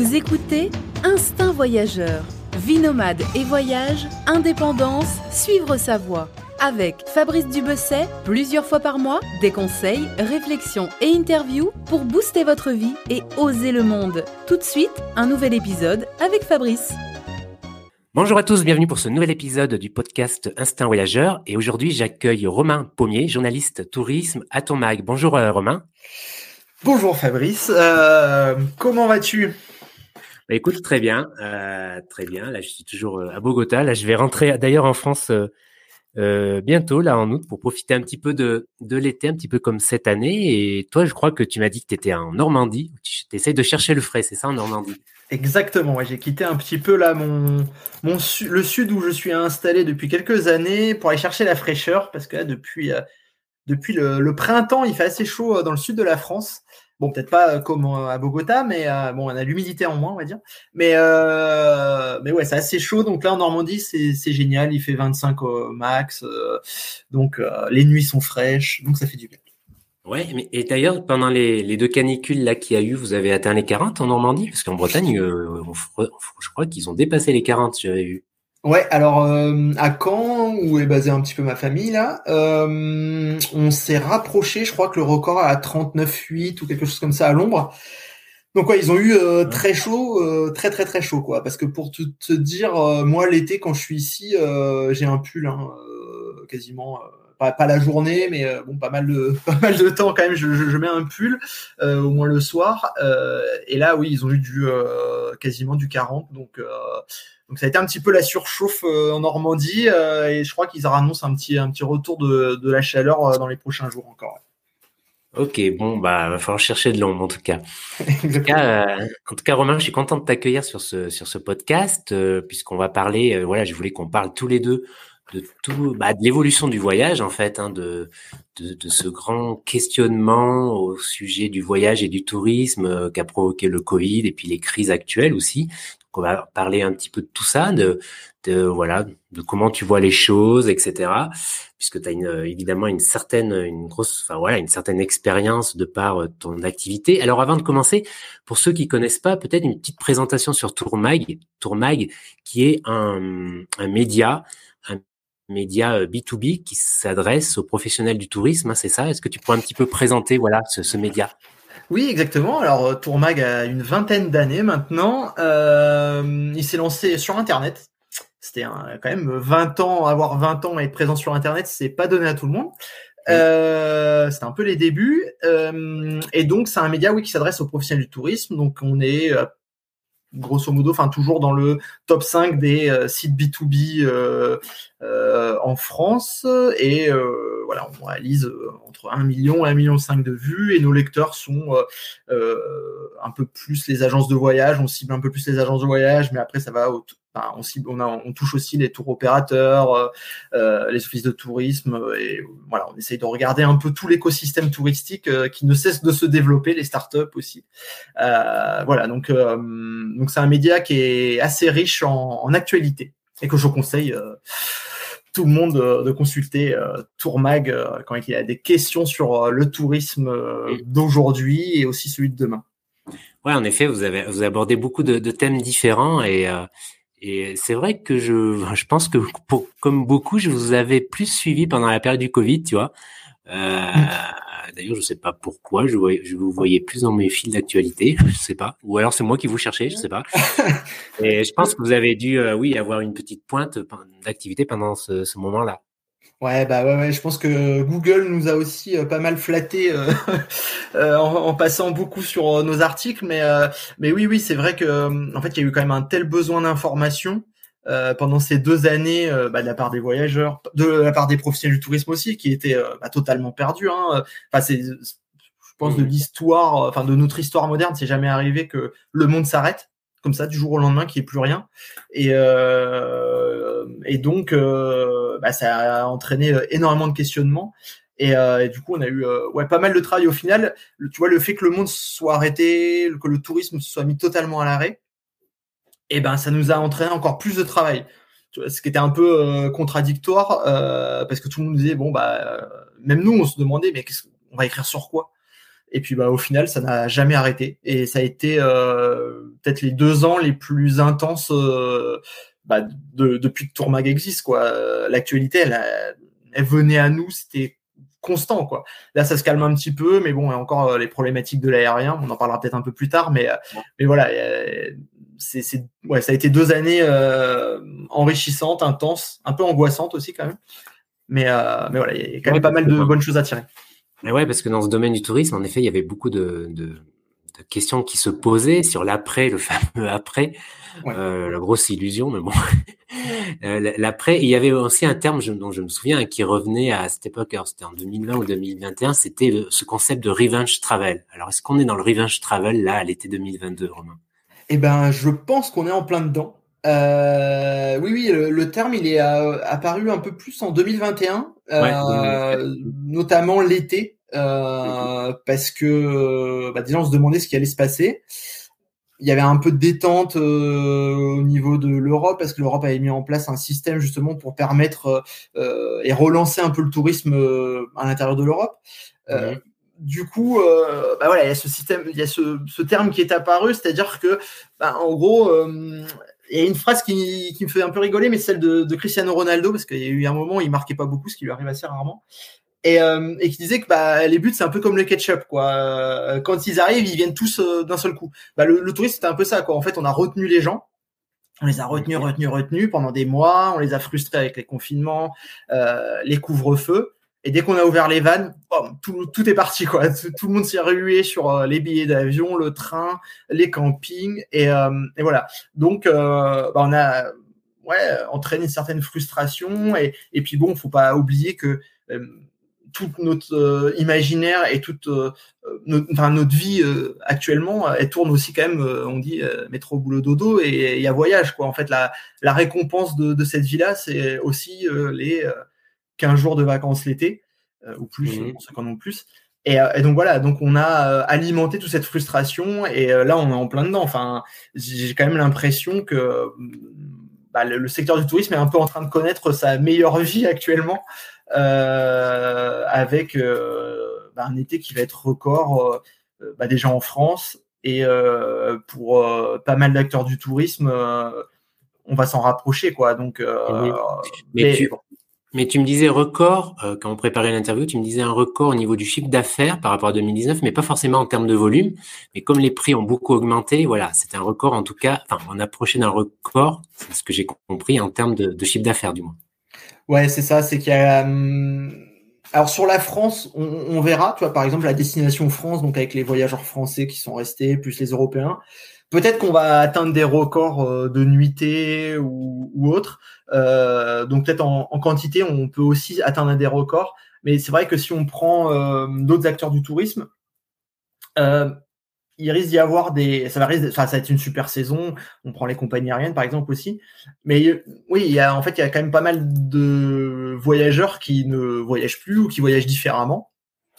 Vous écoutez Instinct Voyageur, vie nomade et voyage, indépendance, suivre sa voie. Avec Fabrice Dubesset, plusieurs fois par mois, des conseils, réflexions et interviews pour booster votre vie et oser le monde. Tout de suite, un nouvel épisode avec Fabrice. Bonjour à tous, bienvenue pour ce nouvel épisode du podcast Instinct Voyageur. Et aujourd'hui, j'accueille Romain Pommier, journaliste tourisme à ton mag. Bonjour euh, Romain. Bonjour Fabrice, euh, comment vas-tu? Bah, Écoute, très bien, euh, très bien. Là, je suis toujours à Bogota. Là, je vais rentrer d'ailleurs en France euh, bientôt, là, en août, pour profiter un petit peu de, de l'été, un petit peu comme cette année. Et toi, je crois que tu m'as dit que tu étais en Normandie. Tu essayes de chercher le frais, c'est ça, en Normandie? Exactement, j'ai quitté un petit peu là mon, mon le sud où je suis installé depuis quelques années pour aller chercher la fraîcheur parce que là depuis euh, depuis le, le, printemps il fait assez chaud euh, dans le sud de la France Bon, peut-être pas euh, comme à Bogota, mais euh, bon, on a l'humidité en moins, on va dire. Mais euh, mais ouais, c'est assez chaud. Donc là, en Normandie, c'est génial. Il fait 25 au max. donc les nuits sont fraîches, donc ça fait du bien. Ouais, mais et d'ailleurs, pendant les, les, deux canicules là qu'il y a eu, vous avez atteint les 40 en Normandie? Parce qu'en Bretagne, je crois qu'ils ont dépassé les 40, j'avais vu. Ouais, alors euh, à Caen, où est basée un petit peu ma famille là, euh, on s'est rapproché, je crois que le record à 39,8 ou quelque chose comme ça à l'ombre. Donc ouais, ils ont eu euh, très chaud, très très très chaud quoi. Parce que pour te, te dire, moi l'été quand je suis ici, j'ai un pull hein, quasiment. Pas, pas, la journée, mais bon, pas mal de pas mal de temps quand même. Je, je, je mets un pull au moins le soir. et là, oui, ils ont eu du quasiment du 40. Donc donc ça a été un petit peu la surchauffe euh, en Normandie euh, et je crois qu'ils annoncent un petit, un petit retour de, de la chaleur euh, dans les prochains jours encore. Ok, bon, bah, va falloir chercher de l'ombre en tout cas. en, tout cas en tout cas, Romain, je suis content de t'accueillir sur ce sur ce podcast puisqu'on va parler. voilà, je voulais qu'on parle tous les deux de tout, bah, de l'évolution du voyage en fait, hein, de, de, de ce grand questionnement au sujet du voyage et du tourisme qu'a provoqué le Covid et puis les crises actuelles aussi on va parler un petit peu de tout ça, de, de voilà, de comment tu vois les choses, etc. Puisque tu as une, évidemment une certaine, une grosse, enfin voilà, une certaine expérience de par euh, ton activité. Alors avant de commencer, pour ceux qui connaissent pas, peut-être une petite présentation sur Tourmag, Tourmag, qui est un, un média, média B2B euh, qui s'adresse aux professionnels du tourisme, hein, c'est ça? Est-ce que tu pourrais un petit peu présenter voilà ce, ce média? Oui, exactement. Alors euh, Tourmag a une vingtaine d'années maintenant. Euh, il s'est lancé sur Internet. C'était quand même 20 ans, avoir 20 ans et être présent sur Internet, c'est pas donné à tout le monde. Euh, c'était un peu les débuts. Euh, et donc c'est un média oui qui s'adresse aux professionnels du tourisme. Donc on est grosso modo, enfin toujours dans le top 5 des euh, sites B2B euh, euh, en France. Et voilà, on réalise entre 1 million et 1 million 5 de vues. Et nos lecteurs sont un peu plus les agences de voyage. On cible un peu plus les agences de voyage, mais après ça va au, on, on, a, on, touche aussi les tours opérateurs, euh, euh, les offices de tourisme, et voilà, on essaye de regarder un peu tout l'écosystème touristique euh, qui ne cesse de se développer, les startups aussi. voilà, donc donc c'est un média qui est assez riche en, en actualité et que je conseille tout le monde de consulter Tourmag quand il y a des questions sur le tourisme d'aujourd'hui et aussi celui de demain. Ouais, en effet, vous avez vous abordez beaucoup de, de thèmes différents et et c'est vrai que je, je pense que pour, comme beaucoup, je vous avais plus suivi pendant la période du Covid, tu vois. Euh, D'ailleurs, je sais pas pourquoi, je, voyais, je vous voyais plus dans mes fils d'actualité, je sais pas. Ou alors c'est moi qui vous cherchais, je sais pas. Et je pense que vous avez dû, euh, oui, avoir une petite pointe d'activité pendant ce, ce moment-là. Ouais, bah ouais, ouais, je pense que Google nous a aussi euh, pas mal flatté euh, euh, en, passant beaucoup sur nos articles, mais mais oui, oui, c'est vrai que en fait, il y a eu quand même un tel besoin d'information pendant ces deux années bah, de la part des voyageurs, de la part des professionnels du tourisme aussi, qui étaient bah, totalement perdus. Hein. Enfin, c'est, je pense, de l'histoire, enfin de notre histoire moderne, c'est jamais arrivé que le monde s'arrête comme ça du jour au lendemain, qu'il n'y ait plus rien. Et et donc bah, ça a entraîné euh, énormément de questionnements. Et, euh, du coup, on a eu euh, ouais, pas mal de travail au final. tu vois, le fait que le monde soit arrêté, que le tourisme soit mis totalement à l'arrêt, eh ben, ça nous a entraîné encore plus de travail. Ce qui était un peu euh, contradictoire, euh, parce que tout le monde disait, bon, bah, même nous, on se demandait, mais qu'on va écrire sur quoi? Et puis bah au final, ça n'a jamais arrêté. Et ça a été peut-être les deux ans les plus intenses bah, de, depuis que Tourmag existe. quoi. L'actualité, elle, elle venait à nous, c'était constant quoi. Là ça se calme un petit peu mais bon il y a encore les problématiques de l'aérien, on en parlera peut-être un peu plus tard mais mais voilà c'est ouais, ça a été deux années euh, enrichissantes, intenses, un peu angoissantes aussi quand même. Mais, euh, mais voilà, il y a quand même pas mal de bonnes choses à tirer. Mais ouais, parce que dans ce domaine du tourisme, en effet, il y avait beaucoup de, de, de questions qui se posaient sur l'après, le fameux après, euh, la grosse illusion, mais bon, euh, l'après. Il y avait aussi un terme dont je me souviens qui revenait à cette époque, c'était en 2020 ou 2021, c'était ce concept de revenge travel. Alors, est-ce qu'on est dans le revenge travel là à l'été 2022, Romain? Eh ben, je pense qu'on est en plein dedans. Euh, oui, oui, le, terme il est euh, apparu un peu plus en 2021, euh, notamment l'été, parce que bah, déjà on se demandait ce qui allait se passer. Il y avait un peu de détente au niveau de l'Europe, parce que l'Europe avait mis en place un système justement pour permettre et relancer un peu le tourisme à l'intérieur de l'Europe. Du coup, euh, bah voilà, il y a ce système, il y a ce, ce terme qui est apparu, c'est-à-dire que, bah, en gros, euh, il y a une phrase qui, qui, me fait un peu rigoler, mais celle de, de Cristiano Ronaldo, parce qu'il y a eu un moment où il marquait pas beaucoup, ce qui lui arrive assez rarement, et, euh, et qui disait que bah, les buts c'est un peu comme le ketchup, quoi. Euh, quand ils arrivent, ils viennent tous euh, d'un seul coup. Bah, le, le tourisme c'était un peu ça, quoi. En fait, on a retenu les gens. On les a retenus, retenus, retenus pendant des mois. On les a frustrés avec les confinements, les couvre-feux. Et dès qu'on a ouvert les vannes, tout, tout, est parti quoi. Tout, le monde s'est rué sur euh, les billets d'avion, le train, les campings et, euh, et voilà. Donc euh, bah, on a ouais entraîné une certaine frustration et, et puis bon, faut pas oublier que toute notre imaginaire et toute notre, enfin, notre vie actuellement, elle tourne aussi quand même, on dit métro boulot dodo et il y a voyage quoi. En fait, la, la récompense de, de cette vie là, c'est aussi les 15 jours de vacances l'été, euh, ou plus, mmh. 50 ou plus. Euh, et, donc voilà, donc on a euh, alimenté toute cette frustration et là on est en plein dedans. Enfin, j'ai quand même l'impression que bah, le, secteur du tourisme est un peu en train de connaître sa meilleure vie actuellement, avec bah, un été qui va être record bah, déjà en France et pour pas mal d'acteurs du tourisme, on va s'en rapprocher quoi. Donc, mais, tu, mais tu me disais record, euh, quand on préparait l'interview, tu me disais un record au niveau du chiffre d'affaires par rapport à 2019, mais pas forcément en termes de volume. Mais comme les prix ont beaucoup augmenté, voilà, c'était un record en tout cas, enfin, on approchait d'un record, c'est ce que j'ai compris, en termes de, chiffre d'affaires du moins. Ouais, c'est ça, c'est qu'il y a... Hum, alors sur la France, on, on, verra, tu vois, par exemple, la destination France, donc avec les voyageurs français qui sont restés, plus les Européens, Peut-être qu'on va atteindre des records euh, de nuitées ou, ou autres. Euh, donc peut-être en, quantité, on peut aussi atteindre des records. Mais c'est vrai que si on prend euh, d'autres acteurs du tourisme, il risque d'y avoir des. Ça va, enfin, ça va être une super saison. On prend les compagnies aériennes par exemple aussi. Mais oui, il y a en fait il y a quand même pas mal de voyageurs qui ne voyagent plus ou qui voyagent différemment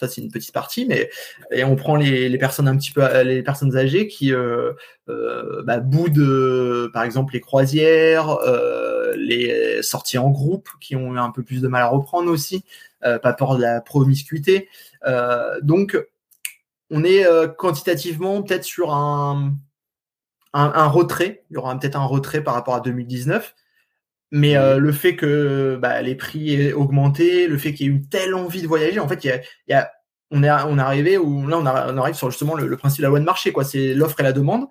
ça c'est une petite partie, mais et on prend les, personnes un petit peu les personnes âgées qui euh, euh, bah, boudent par exemple les croisières, euh, les sorties en groupe qui ont eu un peu plus de mal à reprendre aussi, euh, pas peur de la promiscuité. Euh, donc on est euh, quantitativement peut-être sur un, un retrait, il y aura peut-être un retrait par rapport à 2019. Mais euh, le fait que bah, les prix aient augmenté, le fait qu'il y ait une telle envie de voyager, en fait, il y a, y a, on est on est arrivé où là on, arrive sur justement le, principe de la loi de marché, quoi. C'est l'offre et la demande.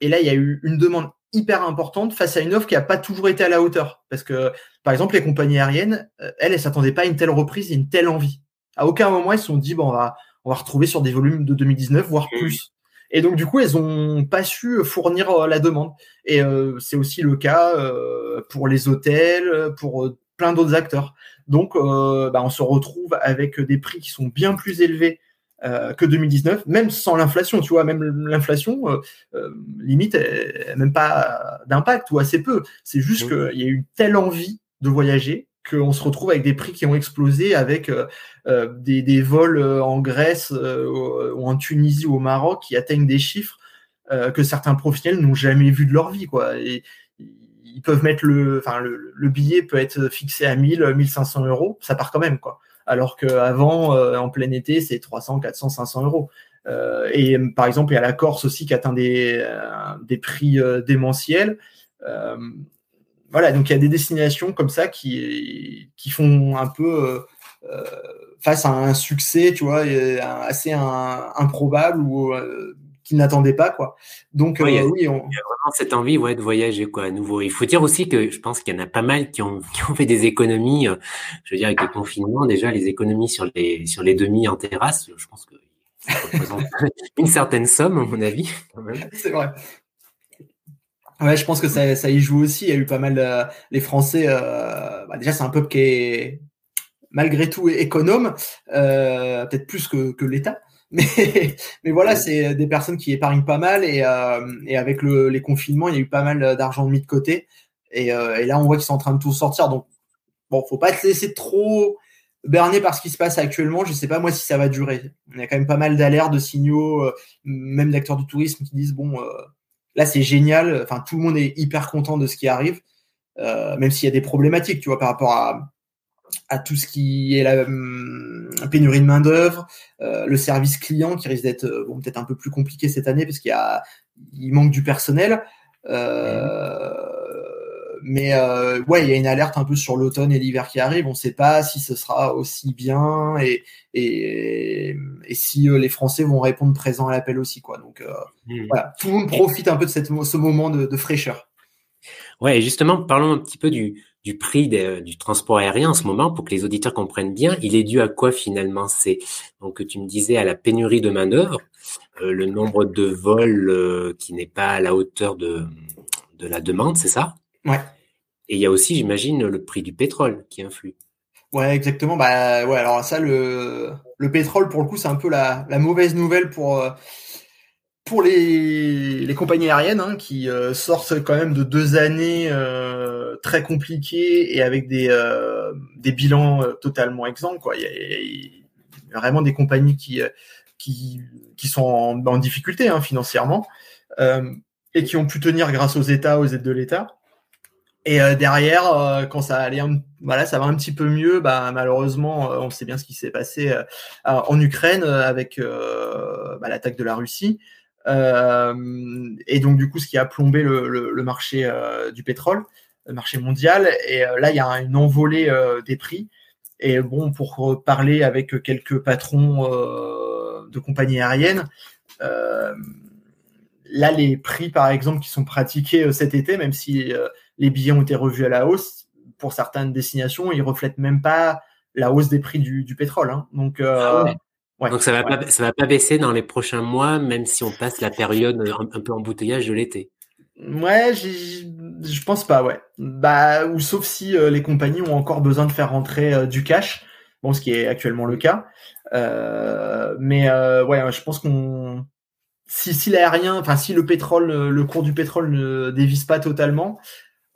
Et là, il y a eu une demande hyper importante face à une offre qui a pas toujours été à la hauteur. Parce que, par exemple, les compagnies aériennes, euh, elles, elles s'attendaient pas à une telle reprise et une telle envie. À aucun moment, elles se sont dit bon, on va on va retrouver sur des volumes de 2019, voire plus. Et donc du coup, elles ont pas su fournir euh, la demande. Et euh, c'est aussi le cas euh, pour les hôtels, pour plein d'autres acteurs. Donc, bah, on se retrouve avec des prix qui sont bien plus élevés que 2019, même sans l'inflation. Tu vois, même l'inflation, limite, même pas d'impact ou assez peu. C'est juste qu'il y a eu une telle envie de voyager qu'on se retrouve avec des prix qui ont explosé, avec euh, euh, des, vols euh, en Grèce ou en Tunisie ou au Maroc qui atteignent des chiffres que certains professionnels n'ont jamais vu de leur vie, quoi. Et ils peuvent mettre le, enfin le, le, billet peut être fixé à 1000, 1500 euros, ça part quand même, quoi. alors qu'avant, en plein été, c'est 300, 400, 500 euros. et par exemple, il y a la Corse aussi qui atteint des prix démentiels. Voilà, donc il y a des destinations comme ça qui, qui font un peu face à un succès, tu vois, assez improbable ou qu'ils n'attendaient pas quoi. Donc euh, oui, il y a vraiment cette envie ouais, de voyager quoi à nouveau. Il faut dire aussi que je pense qu'il y en a pas mal qui ont, qui ont fait des économies. Euh, je veux dire avec le confinement déjà les économies sur les sur les demi en terrasse, je pense que ça représente une certaine somme à mon avis. C'est vrai. Ouais, je pense que ça, ça y joue aussi. Il y a eu pas mal euh, les Français. Euh, bah déjà, c'est un peuple qui est malgré tout économe, euh, peut-être plus que, que l'État. Mais, mais voilà, c'est des personnes qui épargnent pas mal et, euh, et avec le, les confinements, il y a eu pas mal d'argent mis de côté. Et, euh, et là, on voit qu'ils sont en train de tout sortir. Donc, bon, faut pas te laisser trop berner par ce qui se passe actuellement. Je sais pas moi si ça va durer. Il y a quand même pas mal d'alertes, de signaux, euh, même d'acteurs du tourisme qui disent bon, euh, là c'est génial. Enfin, tout le monde est hyper content de ce qui arrive, euh, même s'il y a des problématiques, tu vois, par rapport à à tout ce qui est la hum, pénurie de main d'œuvre, euh, le service client qui risque d'être euh, bon, peut-être un peu plus compliqué cette année parce qu'il y a il manque du personnel. Euh, mais euh, ouais, il y a une alerte un peu sur l'automne et l'hiver qui arrivent. On ne sait pas si ce sera aussi bien et, et, et si euh, les Français vont répondre présent à l'appel aussi. Quoi. Donc mmh. voilà, tout le monde profite un peu de cette, ce moment de, de fraîcheur. Ouais, justement, parlons un petit peu du, du prix du transport aérien en ce moment pour que les auditeurs comprennent bien. Il est dû à quoi finalement? C'est donc tu me disais à la pénurie de main d'œuvre, euh, le nombre de vols euh, qui n'est pas à la hauteur de de la demande, c'est ça? Ouais. Et il y a aussi, j'imagine, le prix du pétrole qui influe. Ouais, exactement. Bah ouais, alors ça, le, le pétrole, pour le coup, c'est un peu la, la mauvaise nouvelle pour, euh, pour les, les compagnies aériennes hein, qui euh, sortent quand même de deux années euh, très compliquées et avec des, euh, des bilans totalement exempts. Quoi. Il, y a, il y a vraiment des compagnies qui, qui, qui sont en, en difficulté hein, financièrement et qui ont pu tenir grâce aux États, aux aides de l'État. Et derrière, quand ça allait, voilà, ça va un petit peu mieux. Bah, malheureusement, on sait bien ce qui s'est passé en Ukraine avec bah, l'attaque de la Russie. Euh, et donc du coup, ce qui a plombé le, le, le marché euh, du pétrole, le marché mondial. Et euh, là, il y a une envolée des prix. Et bon, pour parler avec quelques patrons de compagnies aériennes, là, les prix, par exemple, qui sont pratiqués cet été, même si les billets ont été revus à la hausse, pour certaines destinations, ils reflètent même pas la hausse des prix du, du pétrole. Hein. Donc, euh, ah donc ça va pas, ça va pas baisser dans les prochains mois, même si on passe la période un, peu embouteillage de l'été. Ouais, je pense pas, ouais. Bah, ou sauf si euh, les compagnies ont encore besoin de faire rentrer euh, du cash, bon, ce qui est actuellement le cas. Euh, mais ouais, je pense qu'on si si l'aérien, enfin si le pétrole, le cours du pétrole ne dévisse pas totalement,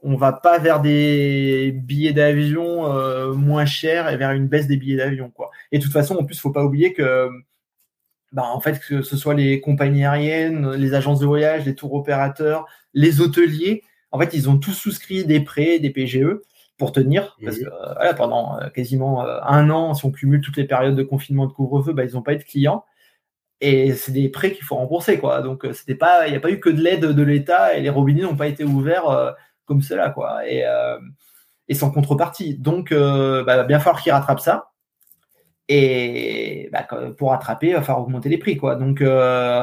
on va pas vers des billets d'avion euh, moins chers et vers une baisse des billets d'avion quoi. Et de toute façon en plus faut pas oublier que bah, en fait que ce soit les compagnies aériennes, les agences de voyage, les tours opérateurs, les hôteliers, en fait ils ont tous souscrit des prêts, des PGE pour tenir parce que euh, voilà, pendant euh, quasiment un an si on cumule toutes les périodes de confinement de couvre-feu, bah, ils n'ont pas été clients et c'est des prêts qu'il faut rembourser quoi. Donc c'était pas il n'y a pas eu que de l'aide de l'État et les robinets n'ont pas été ouverts comme cela, quoi, et, euh, et sans contrepartie. Donc, euh, bah, bien falloir qu'ils rattrapent ça. Et bah, pour rattraper, il va falloir augmenter les prix, quoi. Donc, euh,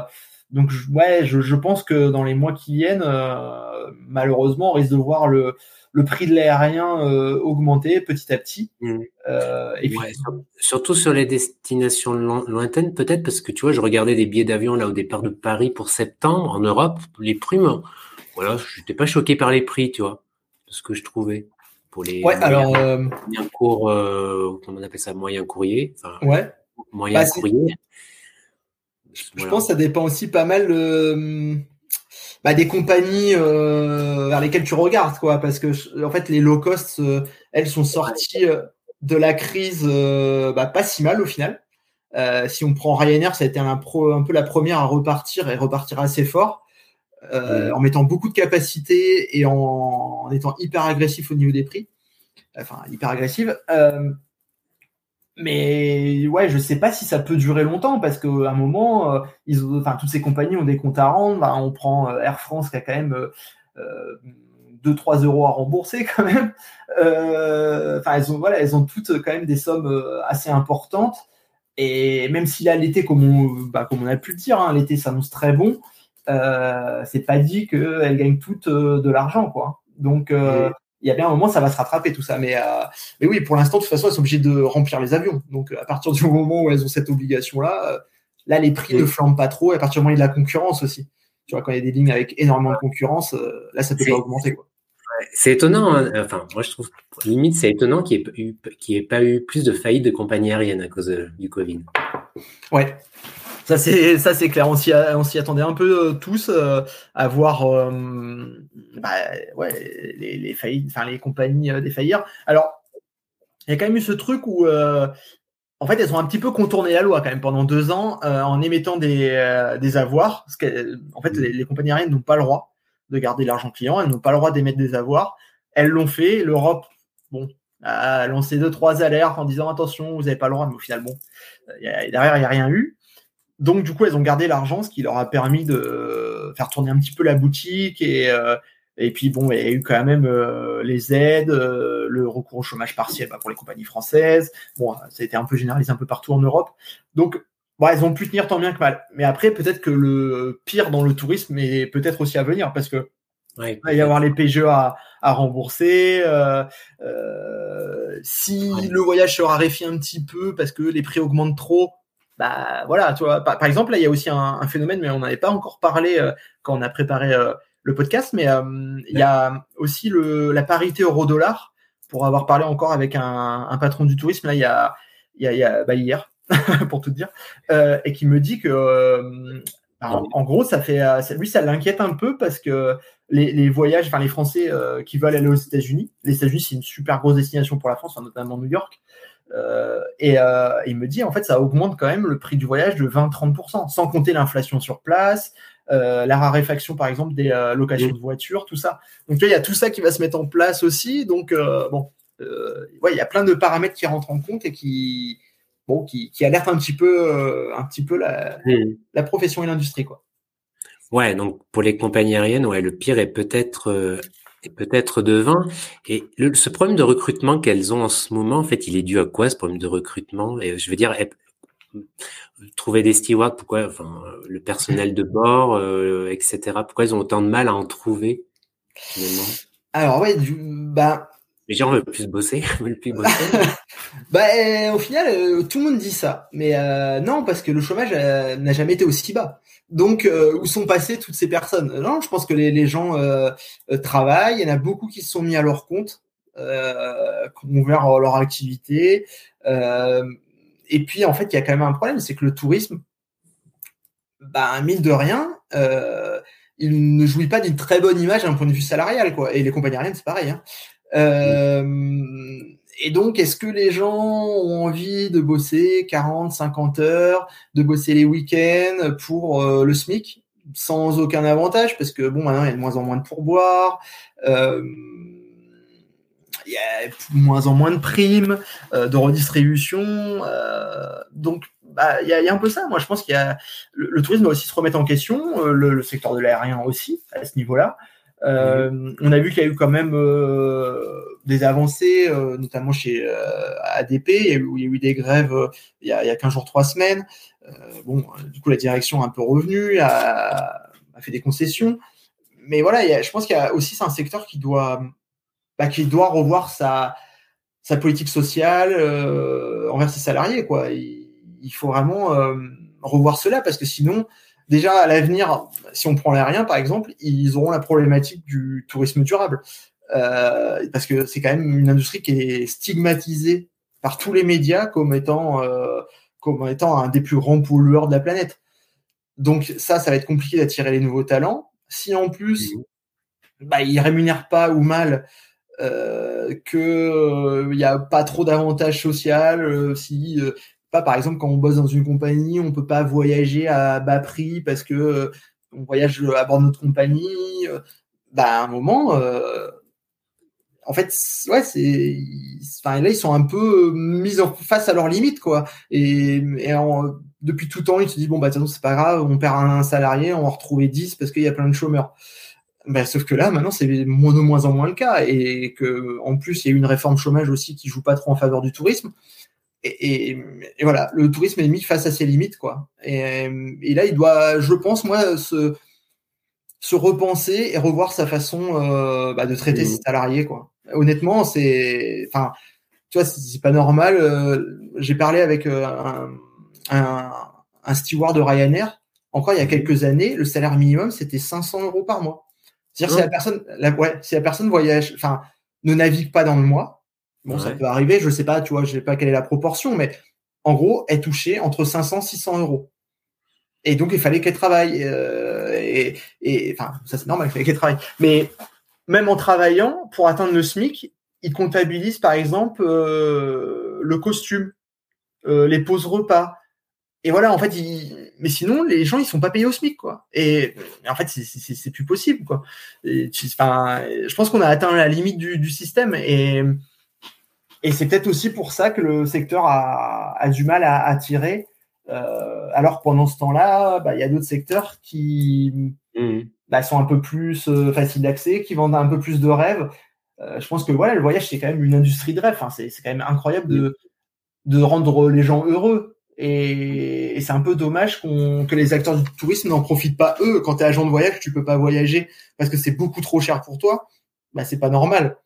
donc ouais, je, je, pense que dans les mois qui viennent, euh, malheureusement, on risque de voir le, le prix de l'aérien euh, augmenter petit à petit. Mmh. Euh, et puis... ouais, surtout sur les destinations lointaines, peut-être, parce que tu vois, je regardais des billets d'avion là au départ de Paris pour septembre en Europe, les prix voilà, je n'étais pas choqué par les prix, tu vois, de ce que je trouvais pour les ouais, alors, euh... moyens cours, euh, comment on appelle ça, moyen courrier, enfin, ouais. moyen bah, courrier. Je pense que ça dépend aussi pas mal euh, bah, des compagnies euh, vers lesquelles tu regardes, quoi, parce que en fait les low cost, elles sont sorties de la crise bah, pas si mal au final. si on prend Ryanair, ça a été un, pro, un peu la première à repartir et repartir assez fort. Euh, en mettant beaucoup de capacité et en, étant hyper agressif au niveau des prix, enfin hyper agressive. Euh, mais ouais, je sais pas si ça peut durer longtemps parce qu'à un moment, euh, ils ont, enfin, toutes ces compagnies ont des comptes à rendre. Bah, on prend Air France qui a quand même euh, 2-3 euros à rembourser quand même. Enfin, elles ont voilà, elles ont toutes quand même des sommes assez importantes. Et même si là l'été, comme on, bah, comme on a pu le dire, hein, l'été s'annonce très bon. Euh, c'est pas dit qu'elles gagnent toutes de l'argent, quoi. Donc il y a bien un moment, ça va se rattraper tout ça. Mais, euh, mais oui, pour l'instant, de toute façon, elles sont obligées de remplir les avions. Donc, à partir du moment où elles ont cette obligation-là, euh, là, les prix ne flambent pas trop. Et à partir du moment où il y a de la concurrence aussi. Tu vois, quand il y a des lignes avec énormément de concurrence, euh, là, ça peut pas augmenter. Quoi. C'est étonnant. Hein. Enfin, moi, je trouve limite, c'est étonnant qu'il n'y ait, ait, pas eu plus de faillites de compagnies aériennes à cause du Covid. Ouais, ça c'est ça c'est clair. On s'y on s'y attendait un peu euh, tous euh, à voir euh, bah, ouais, les, les faillites, enfin les compagnies défaillir. Alors il y a quand même eu ce truc où en fait elles ont un petit peu contourné la loi quand même pendant deux ans en émettant des, des avoirs. En fait les, compagnies aériennes n'ont pas le droit de garder l'argent client, elles n'ont pas le droit d'émettre des avoirs. Elles l'ont fait. L'Europe bon a lancé deux trois alertes en disant attention vous n'avez pas le droit, mais au final bon derrière il n'y a rien eu. Donc, du coup, elles ont gardé l'argent, ce qui leur a permis de faire tourner un petit peu la boutique. Et, euh, et puis, bon, il y a eu quand même euh, les aides, euh, le recours au chômage partiel bah, pour les compagnies françaises. Bon, ça a été un peu généralisé un peu partout en Europe. Donc, bon, elles ont pu tenir tant bien que mal. Mais après, peut-être que le pire dans le tourisme est peut-être aussi à venir parce que il va y avoir les PGE à, à rembourser. Euh, euh, si le voyage se raréfie un petit peu parce que les prix augmentent trop, bah voilà, tu par, exemple, il y a aussi un, phénomène, mais on n'avait pas encore parlé euh, quand on a préparé euh, le podcast, mais euh, il y a aussi le, la parité euro-dollar, pour avoir parlé encore avec un, patron du tourisme, là, il y a, il y a, bah, hier, pour tout dire, et qui me dit que, en, gros, ça fait, lui, ça l'inquiète un peu parce que les, voyages, enfin les Français qui veulent aller aux États-Unis, les États-Unis, c'est une super grosse destination pour la France, notamment New York. Euh, et euh, il me dit, en fait, ça augmente quand même le prix du voyage de 20-30%, sans compter l'inflation sur place, euh, la raréfaction, par exemple, des locations de voitures, tout ça. Donc, il y a tout ça qui va se mettre en place aussi. Donc, bon, ouais, il y a plein de paramètres qui rentrent en compte et qui, bon, qui, qui alertent un petit peu, un petit peu la, la profession et l'industrie, quoi. Ouais, donc pour les compagnies aériennes, ouais, le pire est peut-être peut-être de 20. Et ce problème de recrutement qu'elles ont en ce moment, en fait, il est dû à quoi ce problème de recrutement? Et je veux dire, trouver des stewards, pourquoi Enfin, le personnel de bord, euh, etc. Pourquoi ils ont autant de mal à en trouver finalement? Alors ouais, du, bah. Les gens veulent plus bosser, veulent plus bosser. bah, au final, euh, tout le monde dit ça, mais euh, non, parce que le chômage n'a jamais été aussi bas. Donc, euh, où sont passées toutes ces personnes? Non, je pense que les, les gens euh, euh, travaillent. Il y en a beaucoup qui se sont mis à leur compte, euh, qui ont ouvert leur activité. et puis, en fait, il y a quand même un problème, c'est que le tourisme, bah, mine de rien, il ne jouit pas d'une très bonne image d'un point de vue salarial, quoi. Et les compagnies aériennes, c'est pareil. Hein. Euh, et donc, est-ce que les gens ont envie de bosser 40, 50 heures, de bosser les week-ends pour euh, le SMIC? Sans aucun avantage Parce que bon, maintenant, il y a de moins en moins de pourboires. Euh, il y a de moins en moins de primes, euh, de redistribution. Donc, bah, il y, a, un peu ça. Moi, je pense qu'il y a le, tourisme doit aussi se remettre en question, le, le, secteur de l'aérien aussi à ce niveau-là. Euh, on a vu qu'il y a eu quand même euh, des avancées, euh, notamment chez ADP, où il y a eu des grèves il y a, il y a 15 jours, 3 semaines. bon, du coup, la direction est un peu revenue, a, fait des concessions. Mais voilà, je pense qu'il y a aussi c'est un secteur qui doit, bah, qui doit revoir sa, politique sociale envers ses salariés. Il faut vraiment revoir cela parce que sinon, déjà à l'avenir, si on prend l'aérien par exemple, ils auront la problématique du tourisme durable. Euh, parce que c'est quand même une industrie qui est stigmatisée par tous les médias comme étant, euh, comme étant un des plus grands pollueurs de la planète. Donc ça, ça va être compliqué d'attirer les nouveaux talents. Si en plus, mmh. bah, ils rémunèrent pas ou mal, euh, que il euh, n'y a pas trop d'avantages sociaux, euh, si euh, par exemple, quand on bosse dans une compagnie, on peut pas voyager à bas prix parce que euh, on voyage à bord de notre compagnie. Euh, bah, à un moment, euh, en fait, ouais, c'est, enfin, là, ils sont un peu mis en face à leurs limites, quoi. Et, depuis tout temps, ils se disent bon bah de toute façon c'est pas grave, on perd un salarié, on va retrouver 10 parce qu'il y a plein de chômeurs. Bah, sauf que là, maintenant, c'est de moins en moins le cas, et que en plus, il y a eu une réforme chômage aussi qui joue pas trop en faveur du tourisme. Et, et, voilà, le tourisme est mis face à ses limites, quoi. Et, et là, il doit, je pense, moi, se, se repenser et revoir sa façon euh, bah, de traiter mmh. ses salariés, quoi. Honnêtement, c'est, enfin, tu vois, c'est pas normal. Euh, j'ai parlé avec euh, un, un, un steward de Ryanair. Encore il y a mmh. quelques années, le salaire minimum c'était 500 euros par mois. C'est-à-dire si la personne, la, ouais, si la personne voyage, enfin, ne navigue pas dans le mois, bon, ça peut arriver, je sais pas, tu vois, je sais pas quelle est la proportion, mais en gros, est touchée entre 500 600 euros. Et donc, il fallait qu'elle travaille. Euh, et, et, enfin, ça c'est normal, il fallait qu'elle travaille. Mais même en travaillant, pour atteindre le SMIC, ils comptabilisent par exemple euh, le costume, euh, les pauses repas, et voilà, en fait, mais sinon, les gens, ils sont pas payés au SMIC, quoi. Et, en fait, c'est plus possible, quoi. enfin, je pense qu'on a atteint la limite du, du système et, et c'est peut-être aussi pour ça que le secteur a, a du mal à attirer. Euh, alors pendant ce temps-là, bah, il y a d'autres secteurs qui mmh. bah, sont un peu plus euh, faciles d'accès, qui vendent un peu plus de rêves. Euh, je pense que voilà, le voyage, c'est quand même une industrie de rêve. C'est quand même incroyable de, de rendre les gens heureux. Et, c'est un peu dommage que les acteurs du tourisme n'en profitent pas eux. Quand tu es agent de voyage, tu peux pas voyager parce que c'est beaucoup trop cher pour toi. Bah c'est pas normal.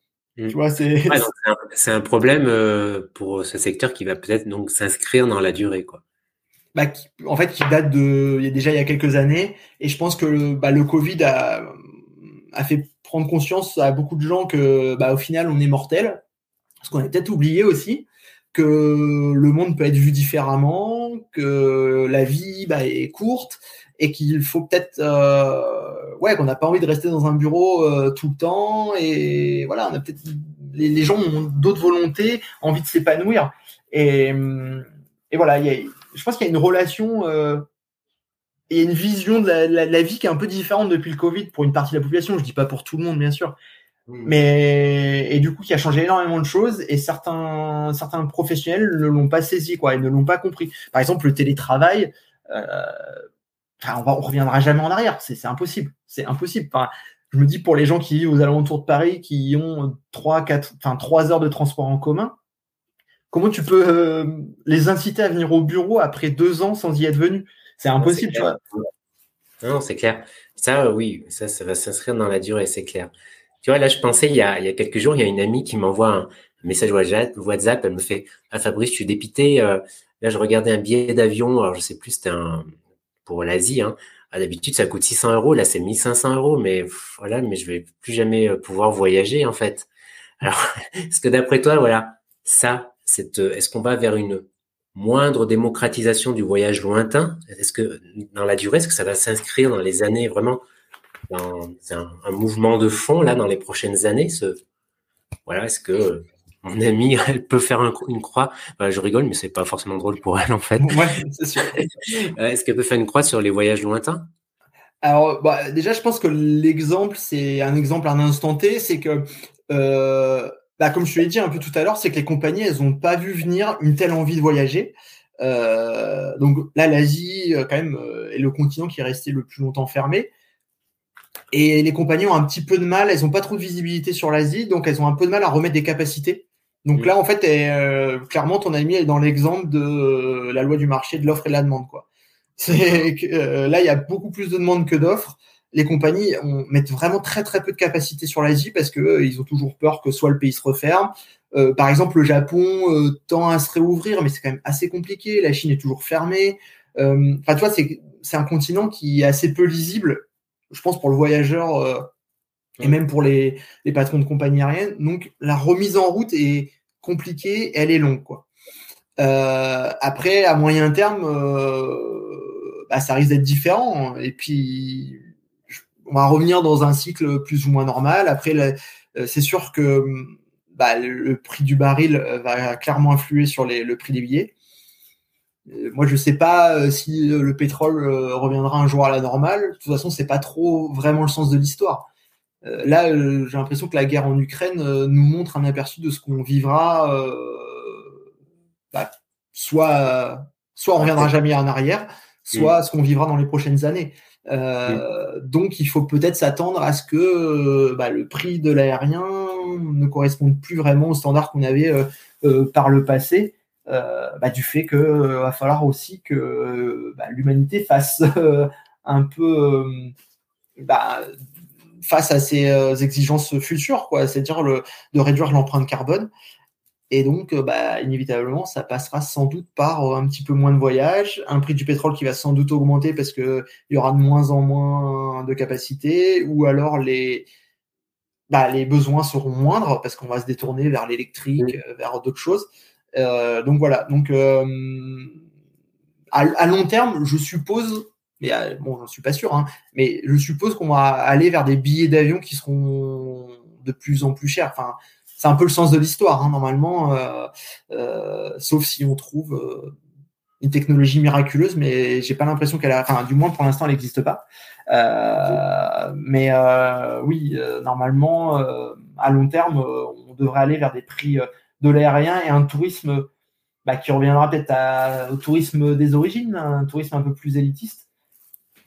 Tu vois, c'est un, problème euh, pour ce secteur qui va peut-être donc s'inscrire dans la durée, quoi. Bah, en fait, qui date de il y a déjà il y a quelques années. Et je pense que le, bah, le Covid a, a fait prendre conscience à beaucoup de gens que bah, au final on est mortel. Ce qu'on a peut-être oublié aussi, que le monde peut être vu différemment, que la vie bah, est courte et qu'il faut peut-être euh, ouais qu'on n'a pas envie de rester dans un bureau euh, tout le temps et voilà on a peut-être les, gens ont d'autres volontés envie de s'épanouir. Et, et voilà y a, je pense qu'il y a une relation euh, et une vision de la, la, vie qui est un peu différente depuis le Covid pour une partie de la population. Je dis pas pour tout le monde bien sûr. Mais et du coup, qui a changé énormément de choses et certains certains professionnels ne l'ont pas saisi quoi, ils ne l'ont pas compris. Par exemple, le télétravail, euh, on va on reviendra jamais en arrière, c'est impossible, c'est impossible. Enfin, je me dis pour les gens qui vivent aux alentours de Paris, qui ont trois quatre, enfin trois heures de transport en commun, comment tu peux euh, les inciter à venir au bureau après deux ans sans y être venu? C'est impossible, tu vois. Non, c'est clair. Ça, oui, ça, ça va s'inscrire dans la durée, c'est clair. Tu vois, là, je pensais il y a, il y a quelques jours, il y a une amie qui m'envoie un message WhatsApp. Elle me fait Ah, Fabrice, je suis dépité. Euh, là, je regardais un billet d'avion. Alors, je sais plus, c'était un l'Asie. Hein. À d'habitude, ça coûte 600 euros. Là, c'est 1500 euros. Mais voilà, mais je vais plus jamais euh, pouvoir voyager, en fait. Alors, est-ce que d'après toi, voilà, ça, c'est, euh, est-ce qu'on va vers une moindre démocratisation du voyage lointain? Est-ce que dans la durée, est-ce que ça va s'inscrire dans les années vraiment c'est un, mouvement de fond là dans les prochaines années. Ce, voilà, est-ce que mon amie, elle peut faire une croix Je rigole, mais c'est pas forcément drôle pour elle en fait. Ouais, c'est sûr. Euh, est-ce qu'elle peut faire une croix sur les voyages lointains? Alors, bah, déjà, je pense que l'exemple, c'est un exemple à un instant T, c'est que euh, bah, comme je te l'ai dit un peu tout à l'heure, c'est que les compagnies, elles n'ont pas vu venir une telle envie de voyager. Euh, donc là, l'Asie, quand même, est le continent qui est resté le plus longtemps fermé. Et les compagnies ont un petit peu de mal, elles ont pas trop de visibilité sur l'Asie, donc elles ont un peu de mal à remettre des capacités. Donc là, en fait, euh, clairement, ton ami est dans l'exemple de euh, la loi du marché de l'offre et de la demande. Quoi. C'est euh, là, il y a beaucoup plus de demandes que d'offres. Les compagnies on, mettent vraiment très très peu de capacité sur l'Asie parce que ils ont toujours peur que soit le pays se referme. par exemple, le Japon tend à se réouvrir, mais c'est quand même assez compliqué. La Chine est toujours fermée. Enfin, tu vois, c'est c'est un continent qui est assez peu lisible je pense, pour le voyageur et même pour les, les, patrons de compagnie aérienne. Donc, la remise en route est compliquée, elle est longue, quoi. Euh, après, à moyen terme, euh, bah, ça risque d'être différent. Et puis, on va revenir dans un cycle plus ou moins normal. Après, c'est sûr que bah, le prix du baril va clairement influer sur le prix des billets. Euh, moi, je sais pas euh, si le pétrole euh, reviendra un jour à la normale. De toute façon, c'est pas trop vraiment le sens de l'histoire. Là, j'ai l'impression que la guerre en Ukraine nous montre un aperçu de ce qu'on vivra, bah, soit, soit on reviendra jamais en arrière, soit ce qu'on vivra dans les prochaines années. Euh, donc, il faut peut-être s'attendre à ce que euh, bah, le prix de l'aérien ne corresponde plus vraiment aux standards qu'on avait euh, par le passé, bah, du fait qu'il va falloir aussi que bah, l'humanité fasse un peu face à ces exigences futures, quoi, c'est-à-dire de réduire l'empreinte carbone. Et donc, euh, bah, inévitablement, ça passera sans doute par euh, un petit peu moins de voyages, un prix du pétrole qui va sans doute augmenter parce qu'il y aura de moins en moins de capacité, ou alors les, bah, les besoins seront moindres parce qu'on va se détourner vers l'électrique, euh, vers d'autres choses. Euh, donc voilà. Donc à, long terme, je suppose, mais bon, j'en suis pas sûr, hein, mais je suppose qu'on va aller vers des billets d'avion qui seront de plus en plus chers. Enfin, c'est un peu le sens de l'histoire, hein, normalement, euh, euh, sauf si on trouve euh, une technologie miraculeuse, mais j'ai pas l'impression qu'elle a, enfin, du moins pour l'instant, elle n'existe pas. mais oui, normalement, à long terme, on devrait aller vers des prix de l'aérien et un tourisme bah, qui reviendra peut-être au tourisme des origines, un tourisme un peu plus élitiste.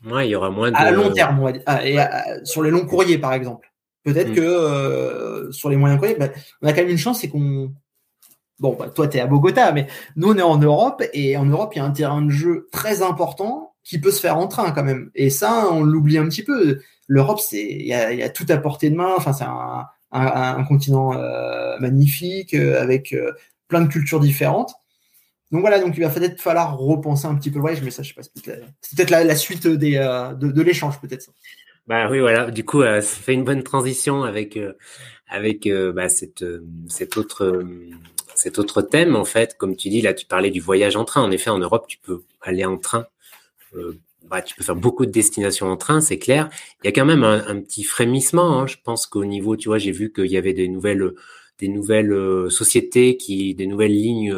Ouais, il y aura moins de... À long terme, on va dire. Ah, et sur les longs courriers, par exemple. Peut-être mm. que euh, sur les moyens courriers, bah, on a quand même une chance, c'est qu'on. Bon, bah, toi, tu es à Bogota, mais nous, on est en Europe, et en Europe, il y a un terrain de jeu très important qui peut se faire en train quand même. Et ça, on l'oublie un petit peu. L'Europe, c'est il y a, y a, tout à portée de main. Enfin, c'est un, un, un, continent euh, magnifique euh, avec plein de cultures différentes. Donc voilà, donc il va peut-être falloir repenser un petit peu le voyage, mais ça, je sais pas, c'est peut-être la, la, suite des, de, de l'échange, peut-être. Bah oui, voilà. Du coup, euh, ça fait une bonne transition avec euh, avec euh, bah, cette cet autre cet autre thème en fait. Comme tu dis, là, tu parlais du voyage en train. En effet, en Europe, tu peux aller en train. bah, tu peux faire beaucoup de destinations en train, c'est clair. Il y a quand même un, un petit frémissement. Hein. Je pense qu'au niveau, tu vois, j'ai vu qu'il y avait des nouvelles des nouvelles sociétés qui des nouvelles lignes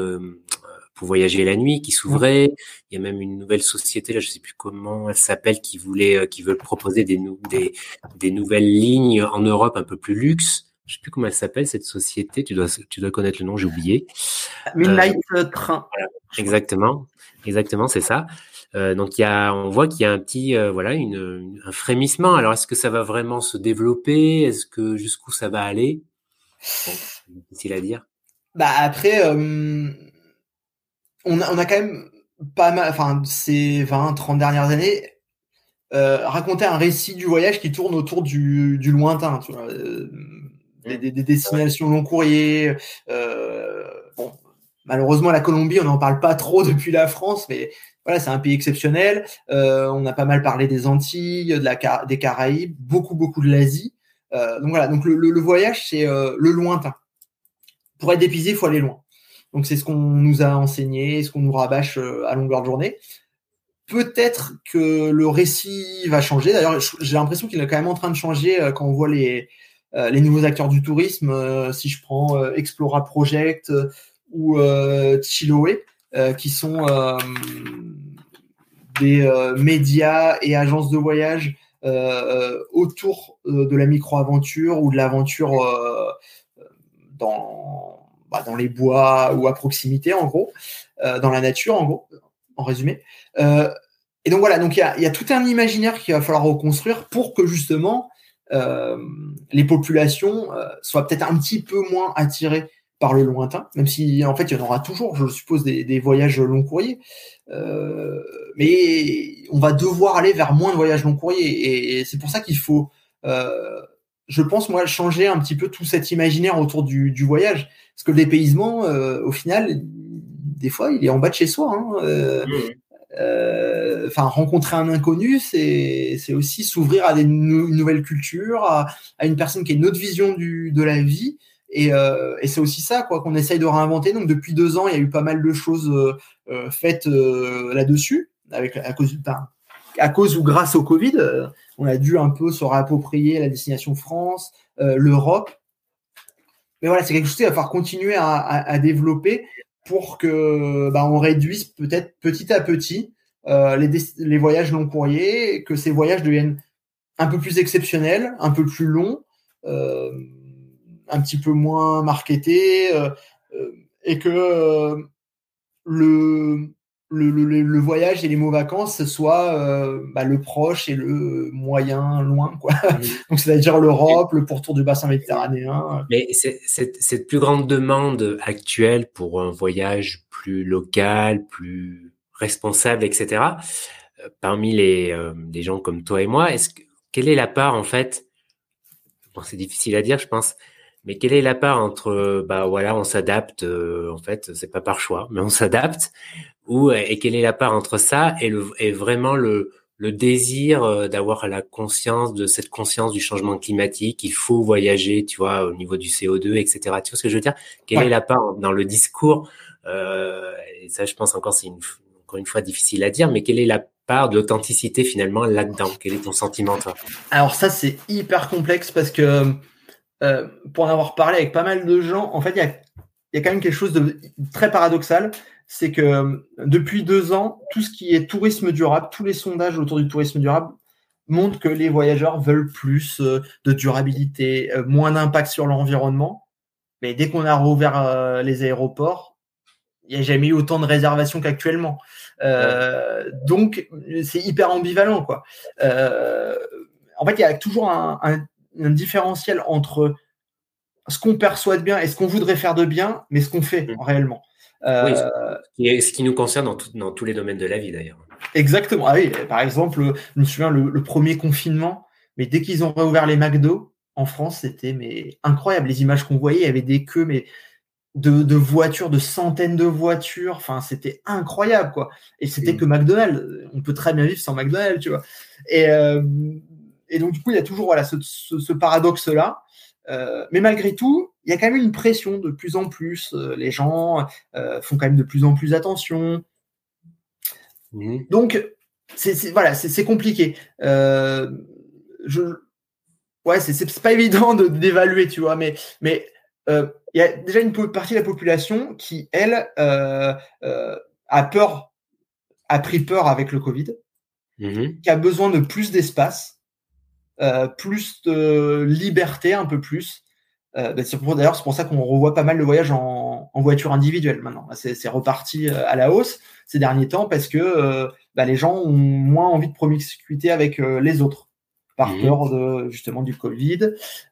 pour voyager la nuit qui s'ouvrait. Il y a même une nouvelle société là, je sais plus comment elle s'appelle, qui voulait, euh, qui veut proposer des, des, des nouvelles lignes en Europe un peu plus luxe. Je sais plus comment elle s'appelle cette société. Tu dois, tu dois connaître le nom, j'ai oublié. Midnight euh, Train. Exactement, exactement, c'est ça. Euh, donc il y a, on voit qu'il y a un petit, euh, voilà, une, un frémissement. Alors est-ce que ça va vraiment se développer? Est-ce que jusqu'où ça va aller? Bon, Difficile à dire. Bah après, euh, on a, on a quand même pas mal, enfin, ces 20, 30 dernières années, euh, raconter un récit du voyage qui tourne autour du, lointain, euh, des, des, destinations long courrier. Euh, bon, malheureusement, la Colombie, on n'en parle pas trop depuis la France, mais voilà, c'est un pays exceptionnel. Euh, on a pas mal parlé des Antilles, des Caraïbes, beaucoup, beaucoup de l'Asie. Donc voilà, donc le, le, voyage, c'est le lointain. Pour être dépisé, il faut aller loin. Donc c'est ce qu'on nous a enseigné, ce qu'on nous rabâche euh, à longueur de journée. Peut-être que le récit va changer. D'ailleurs, j'ai l'impression qu'il est quand même en train de changer euh, quand on voit les, euh, les nouveaux acteurs du tourisme. Si je prends Explora Project ou Chiloé, qui sont des médias et agences de voyage autour de la micro-aventure ou de l'aventure dans bah, dans les bois ou à proximité, en gros, euh, dans la nature, en gros, en résumé. Euh, et donc voilà, donc il y a, tout un imaginaire qu'il va falloir reconstruire pour que justement euh, les populations soient peut-être un petit peu moins attirées par le lointain, même si en fait il y en aura toujours, je suppose, des, voyages long courrier. Mais on va devoir aller vers moins de voyages long courrier, et, c'est pour ça qu'il faut, je pense moi, changer un petit peu tout cet imaginaire autour du, du voyage. Parce que le dépaysement, euh, au final, des fois, il est en bas de chez soi. Hein. Euh, mmh. euh, enfin, rencontrer un inconnu, c'est c'est aussi s'ouvrir à des une nouvelle culture, à, à, une personne qui a une autre vision du, de la vie. Et, euh, et c'est aussi ça quoi qu'on essaye de réinventer. Donc depuis deux ans, il y a eu pas mal de choses euh, faites là-dessus, avec à cause, ben, à cause ou grâce au Covid, on a dû un peu se réapproprier la destination France, l'Europe, mais voilà, c'est quelque chose qu'il va falloir continuer à, à, à développer pour que bah, on réduise peut-être petit à petit euh, les, les voyages long courriers, que ces voyages deviennent un peu plus exceptionnel, un peu plus long, un petit peu moins marketé, et que le, le, le, voyage et les mots vacances soit euh, bah, le proche et le moyen loin quoi. Donc c'est-à-dire l'Europe le pourtour du bassin méditerranéen. Mais cette plus grande demande actuelle pour un voyage plus local plus responsable etc euh, parmi les, euh, les gens comme toi et moi est-ce que, quelle est la part en fait bon, c'est difficile à dire je pense mais quelle est la part entre bah voilà on s'adapte en fait c'est pas par choix mais on s'adapte ou et quelle est la part entre ça et, le, et vraiment le, le désir euh, d'avoir la conscience de cette conscience du changement climatique, il faut voyager, tu vois, au niveau du CO2, etc. Tu vois ce que je veux dire? Quelle est la part dans le discours? Euh, Et ça, je pense encore, c'est une, encore une fois difficile à dire, mais quelle est la part de l'authenticité finalement là-dedans? Quel est ton sentiment, toi? Alors ça, c'est hyper complexe parce que euh, pour en avoir parlé avec pas mal de gens, en fait, il y a, y a quand même quelque chose de très paradoxal c'est que euh, depuis deux ans, tout ce qui est tourisme durable, tous les sondages autour du tourisme durable montrent que les voyageurs veulent plus euh, de durabilité, euh, moins d'impact sur l'environnement. Mais dès qu'on a rouvert les aéroports, il n'y a jamais eu autant de réservations qu'actuellement. donc, c'est hyper ambivalent. Quoi. en fait, il y a toujours un, différentiel entre ce qu'on perçoit de bien et ce qu'on voudrait faire de bien, mais ce qu'on fait mmh. réellement. Euh, ce qui nous concerne dans, dans, tous les domaines de la vie d'ailleurs. Exactement. Ah oui, par exemple, je me souviens le, premier confinement, mais dès qu'ils ont réouvert les McDo en France, c'était mais incroyable. Les images qu'on voyait, il y avait des queues, mais de, voitures, de centaines de voitures. Enfin, c'était incroyable, quoi. Et c'était mm. que McDonald's. On peut très bien vivre sans McDonald's, tu vois. Et, euh, et donc, du coup, il y a toujours voilà, ce, ce paradoxe-là. Euh, mais malgré tout, il y a quand même une pression de plus en plus. Euh, les gens euh, font quand même de plus en plus attention. Mmh. Donc, c'est voilà, c'est compliqué. je, ouais, c'est pas évident d'évaluer, tu vois, mais mais il y a déjà une partie de la population qui, elle, a peur, a pris peur avec le Covid, mmh. qui a besoin de plus d'espace plus de liberté, un peu plus. Euh, bah, d'ailleurs, c'est pour ça qu'on revoit pas mal le voyage en, en voiture individuelle maintenant. C'est reparti euh, à la hausse ces derniers temps parce que bah, les gens ont moins envie de promiscuité avec les autres par mmh. peur de justement du Covid.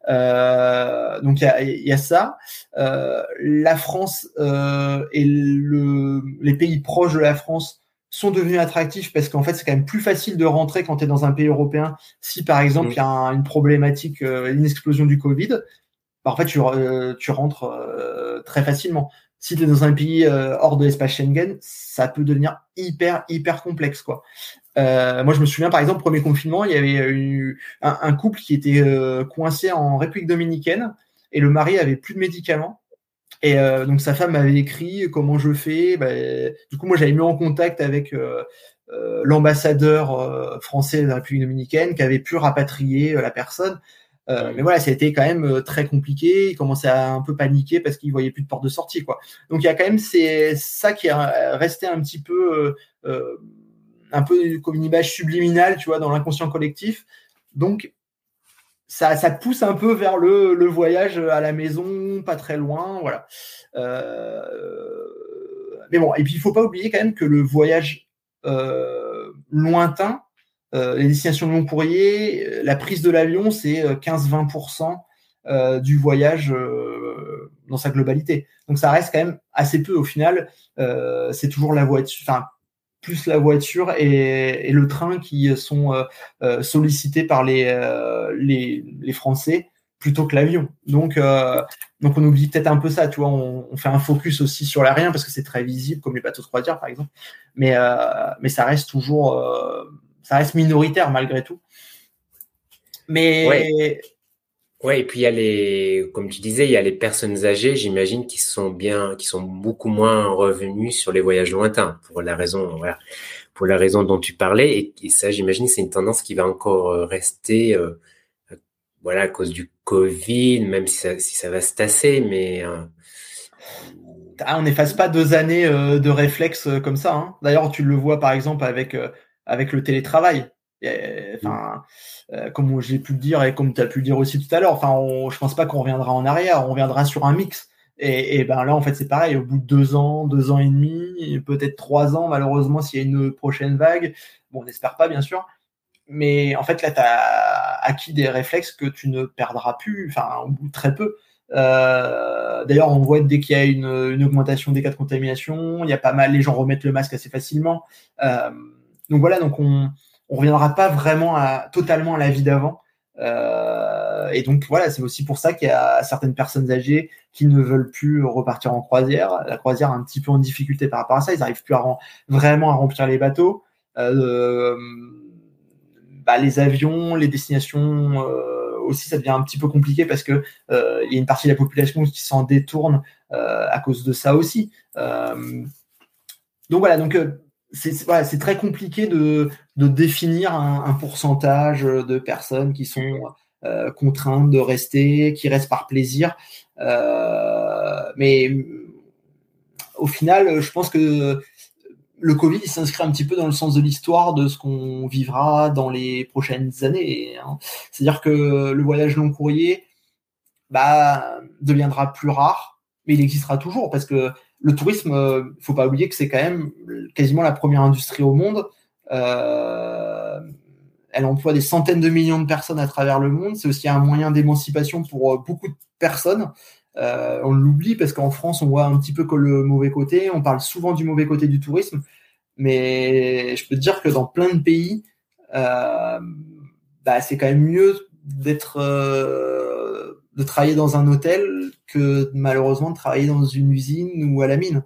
Euh, donc il y a, y a, ça. Euh, la France euh, et le, les pays proches de la France sont devenus attractifs parce qu'en fait, c'est quand même plus facile de rentrer quand tu es dans un pays européen. Si par exemple, mm. il y a une problématique, euh, une explosion du Covid, bah, en fait, tu, euh, tu rentres euh, très facilement. Si tu es dans un pays hors de l'espace Schengen, ça peut devenir hyper, hyper complexe. quoi. moi, je me souviens, par exemple, premier confinement, il y avait eu un, un couple qui était coincé en République dominicaine et le mari avait plus de médicaments. Et euh, donc sa femme m'avait écrit comment je fais. Bah, du coup, moi, j'avais mis en contact avec euh, euh, l'ambassadeur français de la République dominicaine qui avait pu rapatrier la personne. mais voilà, ça a été quand même très compliqué. Il commençait à un peu paniquer parce qu'il voyait plus de porte de sortie, quoi. Donc il y a quand même c'est ça qui est resté un petit peu, un peu comme une image subliminale, tu vois, dans l'inconscient collectif. Donc ça, pousse un peu vers le, voyage à la maison, pas très loin, voilà. Euh, mais bon, et puis il faut pas oublier quand même que le voyage euh, lointain, euh, les destinations de long courrier, la prise de l'avion, c'est 15-20% euh, du voyage dans sa globalité. Donc ça reste quand même assez peu au final. c'est toujours la voiture, enfin plus la voiture et, le train qui sont euh, euh, sollicités par les, euh, les, les, Français plutôt que l'avion. Donc, donc on oublie peut-être un peu ça, tu vois. On, fait un focus aussi sur l'aérien parce que c'est très visible, comme les bateaux de croisière par exemple. Mais, mais ça reste toujours, ça reste minoritaire malgré tout. Mais et puis il y a les, comme tu disais, il y a les personnes âgées, j'imagine, qui sont bien, qui sont beaucoup moins revenues sur les voyages lointains pour la raison, voilà, pour la raison dont tu parlais. Et, ça, j'imagine, c'est une tendance qui va encore euh, rester, euh, voilà, à cause du Covid, même si ça, si ça va se tasser, mais. Euh, ah, on n'efface pas deux années de réflexes comme ça. Hein. D'ailleurs, tu le vois par exemple avec avec le télétravail. Enfin, euh, comme j'ai pu le dire et comme tu as pu le dire aussi tout à l'heure, enfin, je pense pas qu'on reviendra en arrière, on reviendra sur un mix. Et, et ben là, en fait, c'est pareil. Au bout de deux ans, deux ans et demi, peut-être trois ans, malheureusement, s'il y a une prochaine vague, bon, on n'espère pas, bien sûr. Mais en fait, là, tu as acquis des réflexes que tu ne perdras plus, enfin, au bout de très peu. Euh, D'ailleurs, on voit dès qu'il y a une, une, augmentation des cas de contamination, il y a pas mal, les gens remettent le masque assez facilement. Euh, donc voilà, donc on, on reviendra pas vraiment à, totalement à la vie d'avant. Euh, et donc voilà, c'est aussi pour ça qu'il y a certaines personnes âgées qui ne veulent plus repartir en croisière. La croisière est un petit peu en difficulté par rapport à ça. Ils n'arrivent plus à vraiment à remplir les bateaux. Euh, bah, les avions, les destinations euh, aussi, ça devient un petit peu compliqué parce que il y a une partie de la population qui s'en détourne à cause de ça aussi. donc voilà, donc c'est très compliqué de, définir un, pourcentage de personnes qui sont euh, contraintes de rester, qui restent par plaisir. Euh, mais au final, je pense que le Covid s'inscrit un petit peu dans le sens de l'histoire de ce qu'on vivra dans les prochaines années. Hein. C'est-à-dire que le voyage long courrier bah, deviendra plus rare, mais il existera toujours parce que le tourisme, il euh, faut pas oublier que c'est quand même quasiment la première industrie au monde. Euh, elle emploie des centaines de millions de personnes à travers le monde. C'est aussi un moyen d'émancipation pour euh, beaucoup de personnes. on l'oublie parce qu'en France, on voit un petit peu que le mauvais côté. On parle souvent du mauvais côté du tourisme, mais je peux te dire que dans plein de pays, bah, c'est quand même mieux d'être de travailler dans un hôtel que malheureusement de travailler dans une usine ou à la mine.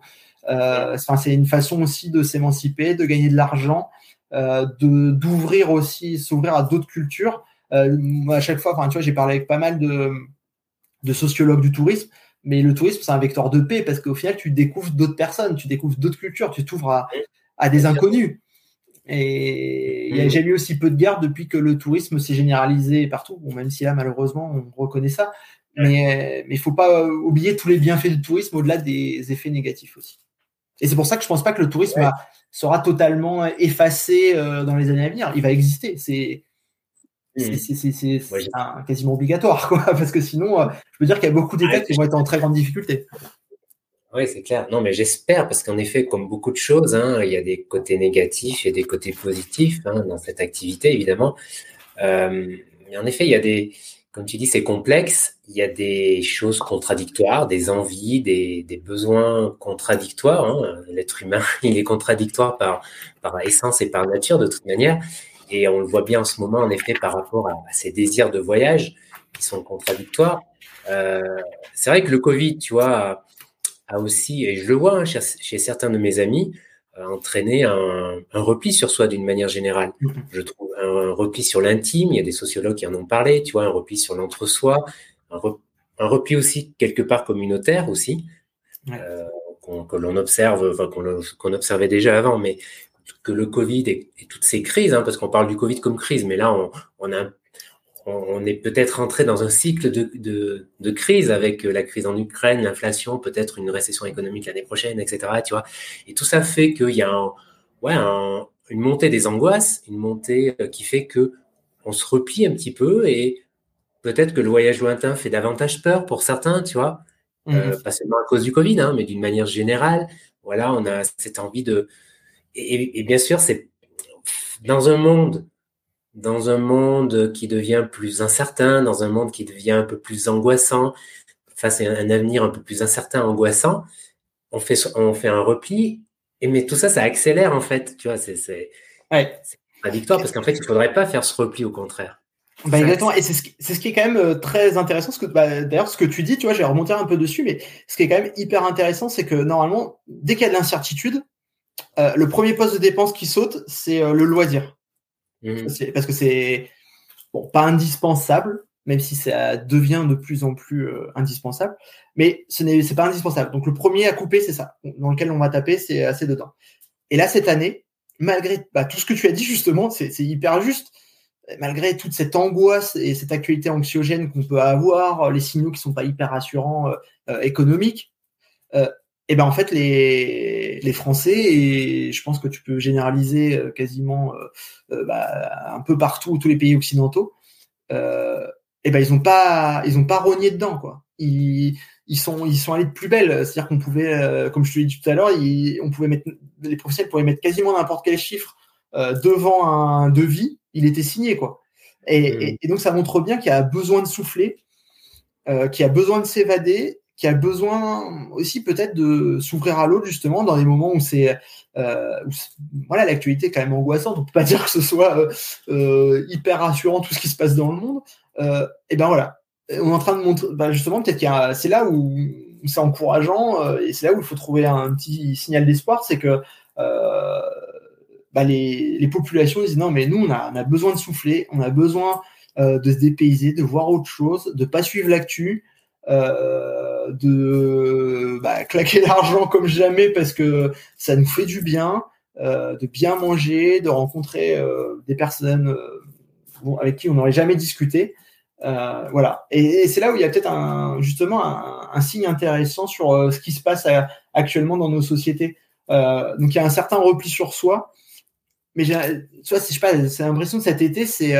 Euh, c'est une façon aussi de s'émanciper, de gagner de l'argent, euh, de d'ouvrir aussi, s'ouvrir à d'autres cultures. Euh, à chaque fois, enfin, tu vois, j'ai parlé avec pas mal de, de sociologues du tourisme, mais le tourisme c'est un vecteur de paix parce qu'au final, tu découvres d'autres personnes, tu découvres d'autres cultures, tu t'ouvres à, à des inconnus. Et il a jamais eu aussi peu de guerres depuis que le tourisme s'est généralisé partout. Bon, même si là, malheureusement, on reconnaît ça. Mais il ne faut pas oublier tous les bienfaits du tourisme au-delà des effets négatifs aussi. Et c'est pour ça que je pense pas que le tourisme sera totalement effacé euh, dans les années à venir. Il va exister. C'est mmh. quasiment obligatoire, quoi, parce que sinon, euh, je peux dire qu'il y a beaucoup d'États qui vont être en très grande difficulté. Oui, c'est clair. Non, mais j'espère, parce qu'en effet, comme beaucoup de choses, hein, il y a des côtés négatifs et des côtés positifs hein, dans cette activité, évidemment. Euh, mais en effet, il y a des, comme tu dis, c'est complexe. Il y a des choses contradictoires, des envies, des, des besoins contradictoires. Hein. L'être humain, il est contradictoire par, par essence et par nature, de toute manière. Et on le voit bien en ce moment, en effet, par rapport à, à ces désirs de voyage qui sont contradictoires. Euh, c'est vrai que le Covid, tu vois, a aussi, et je le vois hein, chez, certains de mes amis, euh, entraîné un, un, repli sur soi d'une manière générale. Mm-hmm. Je trouve un, repli sur l'intime, il y a des sociologues qui en ont parlé, tu vois, un repli sur l'entre-soi, un, un, repli aussi quelque part communautaire aussi, euh, que l'on observe, enfin, qu'on observait déjà avant, mais que le Covid et, toutes ces crises, hein, parce qu'on parle du Covid comme crise, mais là on, on a on est peut-être entré dans un cycle de, de, crise avec la crise en Ukraine, l'inflation, peut-être une récession économique l'année prochaine, etc. Tu vois Et tout ça fait qu'il y a ouais, une montée des angoisses, une montée euh, qui fait que on se replie un petit peu et peut-être que le voyage lointain fait davantage peur pour certains, tu vois, euh, mmh. pas seulement à cause du Covid, hein, mais d'une manière générale. Voilà, on a cette envie de et bien sûr, c'est dans un monde dans un monde qui devient plus incertain, dans un monde qui devient un peu plus angoissant, face à un avenir un peu plus incertain, angoissant, on fait, on fait un repli. Et mais tout ça, ça accélère en fait. Tu vois, c'est c'est ouais. contradictoire parce qu'en fait, il faudrait pas faire ce repli au contraire. Bah exactement, et c'est ce, qui, ce qui est quand même euh, très intéressant, ce que bah, d'ailleurs ce que tu dis, tu vois, j'ai remonté un peu dessus, mais ce qui est quand même hyper intéressant, c'est que normalement, dès qu'il y a de l'incertitude, euh, le premier poste de dépense qui saute, c'est euh, le loisir. Mhm. Parce que c'est bon, pas indispensable, même si ça devient de plus en plus euh, indispensable, mais ce n'est pas indispensable. Donc le premier à couper, c'est ça, dans lequel on va taper, c'est assez dedans. Et là, cette année, malgré bah, tout ce que tu as dit justement, c'est hyper juste. Malgré toute cette angoisse et cette actualité anxiogène qu'on peut avoir, les signaux qui sont pas hyper rassurants euh, euh, économiques, et ben en fait les les Français et je pense que tu peux généraliser euh, quasiment euh, euh, bah, un peu partout tous les pays occidentaux euh, et ben ils ont pas ils ont pas rogné dedans quoi. Ils ils sont ils sont allés de plus belle. C'est-à-dire qu'on pouvait comme je te l'ai dit tout à l'heure on pouvait mettre les professionnels pouvaient mettre quasiment n'importe quel chiffre devant un devis. Il était signé quoi. Et, mmh. et, et donc ça montre bien qu'il y a besoin de souffler euh, qu'il a besoin de s'évader qui a besoin aussi peut-être de s'ouvrir à l'autre justement dans des moments où c'est euh, voilà l'actualité est quand même angoissante. On peut pas dire que ce soit euh, euh, hyper rassurant tout ce qui se passe dans le monde. Et ben voilà. On est en train de montrer bah justement peut-être qu'il c'est là où, c'est encourageant et c'est là où il faut trouver un petit signal d'espoir c'est que bah les, les populations disent non mais nous on a, besoin de souffler on a besoin de se dépayser de voir autre chose de pas suivre l'actu de bah, claquer l'argent comme jamais parce que ça nous fait du bien, euh, de bien manger, de rencontrer euh, des personnes euh, avec qui on n'aurait jamais discuté. Euh, voilà. Et, c'est là où il y a peut-être un, justement un, signe intéressant sur ce qui se passe actuellement dans nos sociétés. donc il y a un certain repli sur soi, mais tu vois, je sais pas, c'est l'impression de cet été, c'est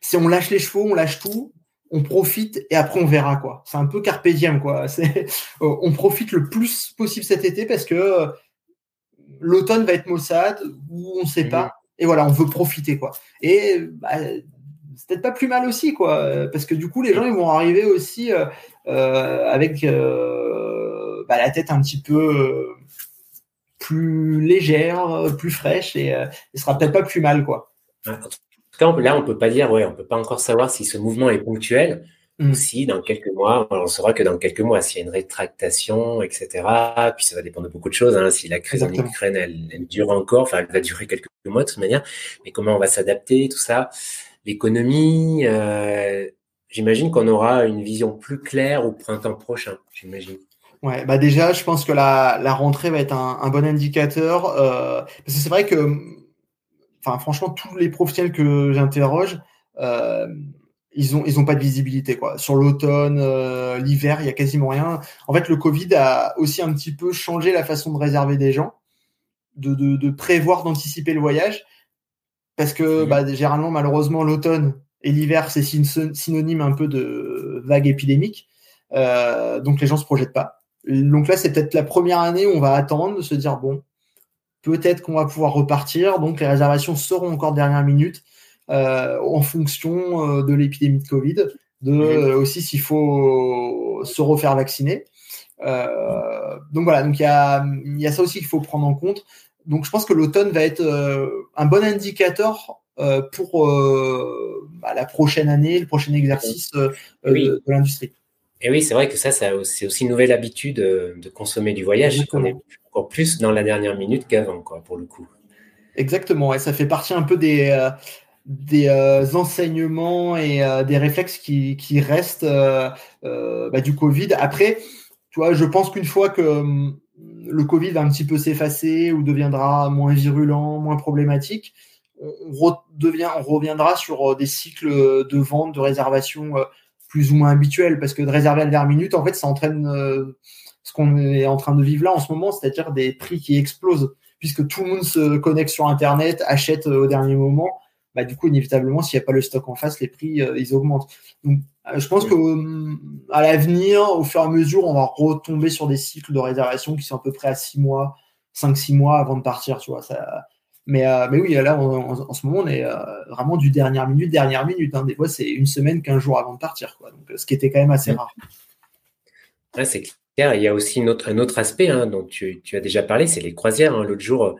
c'est on lâche les chevaux, on lâche tout, on profite et après on verra quoi. C'est un peu carpe quoi. C'est euh, on profite le plus possible cet été parce que euh, l'automne va être maussade ou on sait pas. Et voilà, on veut profiter quoi. Et bah, c'est peut-être pas plus mal aussi quoi, parce que du coup les gens ils vont arriver aussi euh, avec bah, la tête un petit peu plus légère, plus fraîche et, ce sera peut-être pas plus mal quoi là, on peut pas dire, ouais, on peut pas encore savoir si ce mouvement est ponctuel ou mm. si dans quelques mois, on saura que dans quelques mois, s'il y a une rétractation, etc. Puis ça va dépendre de beaucoup de choses. Hein. Si la crise en Ukraine, elle, dure encore, enfin, elle va durer quelques mois de toute manière. Mais comment on va s'adapter, tout ça, l'économie. Euh, j'imagine qu'on aura une vision plus claire au printemps prochain. J'imagine. Ouais, bah déjà, je pense que la, la rentrée va être un, un bon indicateur euh, parce que c'est vrai que enfin franchement tous les professionnels que j'interroge euh, ils ont ils ont pas de visibilité quoi. Sur l'automne euh, l'hiver il y a quasiment rien. En fait le covid a aussi un petit peu changé la façon de réserver des gens de, de, de prévoir d'anticiper le voyage. Parce que bah, généralement malheureusement l'automne et l'hiver c'est synonyme un peu de vague épidémique. Euh, donc les gens se projettent pas. Donc là c'est peut-être la première année où on va attendre de se dire bon peut-être qu'on va pouvoir repartir. Donc les réservations seront encore dernière minute euh, en fonction euh, de l'épidémie de Covid, de euh, aussi s'il faut se refaire vacciner. donc voilà, donc il y a, y a ça aussi qu'il faut prendre en compte. Donc je pense que l'automne va être un bon indicateur pour bah, la prochaine année, le prochain exercice de, l'industrie. Et oui, c'est vrai que ça, ça c'est aussi une nouvelle habitude de consommer du voyage. qu'on est encore plus dans la dernière minute qu'avant, quoi, pour le coup. Exactement, et ça fait partie un peu des, euh, des euh, enseignements et euh, des réflexes qui, qui restent bah, du Covid. Après, tu vois, je pense qu'une fois que hum, le Covid va un petit peu s'effacer ou deviendra moins virulent, moins problématique, on, redevient, on reviendra sur des cycles de vente, de réservation plus ou moins habituels, parce que de réserver à la dernière minute, en fait, ça entraîne ce qu'on est en train de vivre là en ce moment, c'est-à-dire des prix qui explosent, puisque tout le monde se connecte sur Internet, achète euh, au dernier moment. Bah, du coup, inévitablement, s'il n'y a pas le stock en face, les prix, euh, ils augmentent. Donc, euh, je pense que à l'avenir, au fur et à mesure, on va retomber sur des cycles de réservation qui sont à peu près à 6 mois, 5-6 mois avant de partir, tu vois. Ça... Mais, mais oui, là, en, ce moment, on est vraiment du dernière minute, dernière minute. Hein. Des fois, c'est une semaine, 15 jours avant de partir, quoi. Donc, ce qui était quand même assez rare. Ouais, c'est il y a aussi un autre aspect hein, dont tu, as déjà parlé, c'est les croisières. Hein. L'autre jour,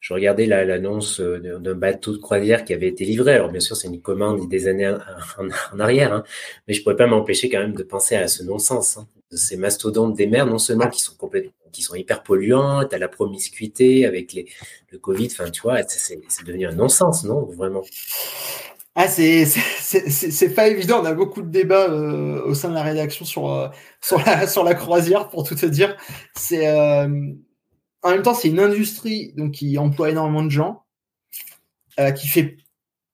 je regardais l'annonce euh, d'un bateau de croisière qui avait été livré. Alors bien sûr, c'est une commande des années en, arrière, mais je pourrais pas m'empêcher quand même de penser à ce non-sens ces mastodontes des mers, non seulement qui sont complètement, qui sont hyper polluants, à la promiscuité avec les, le Covid. Enfin, tu vois, c'est devenu un non-sens, non Vraiment? Ah, c'est c'est pas évident. On a beaucoup de débats euh, au sein de la rédaction sur euh, sur la sur la croisière pour tout te dire. C'est euh, en même temps c'est une industrie donc qui emploie énormément de gens, qui fait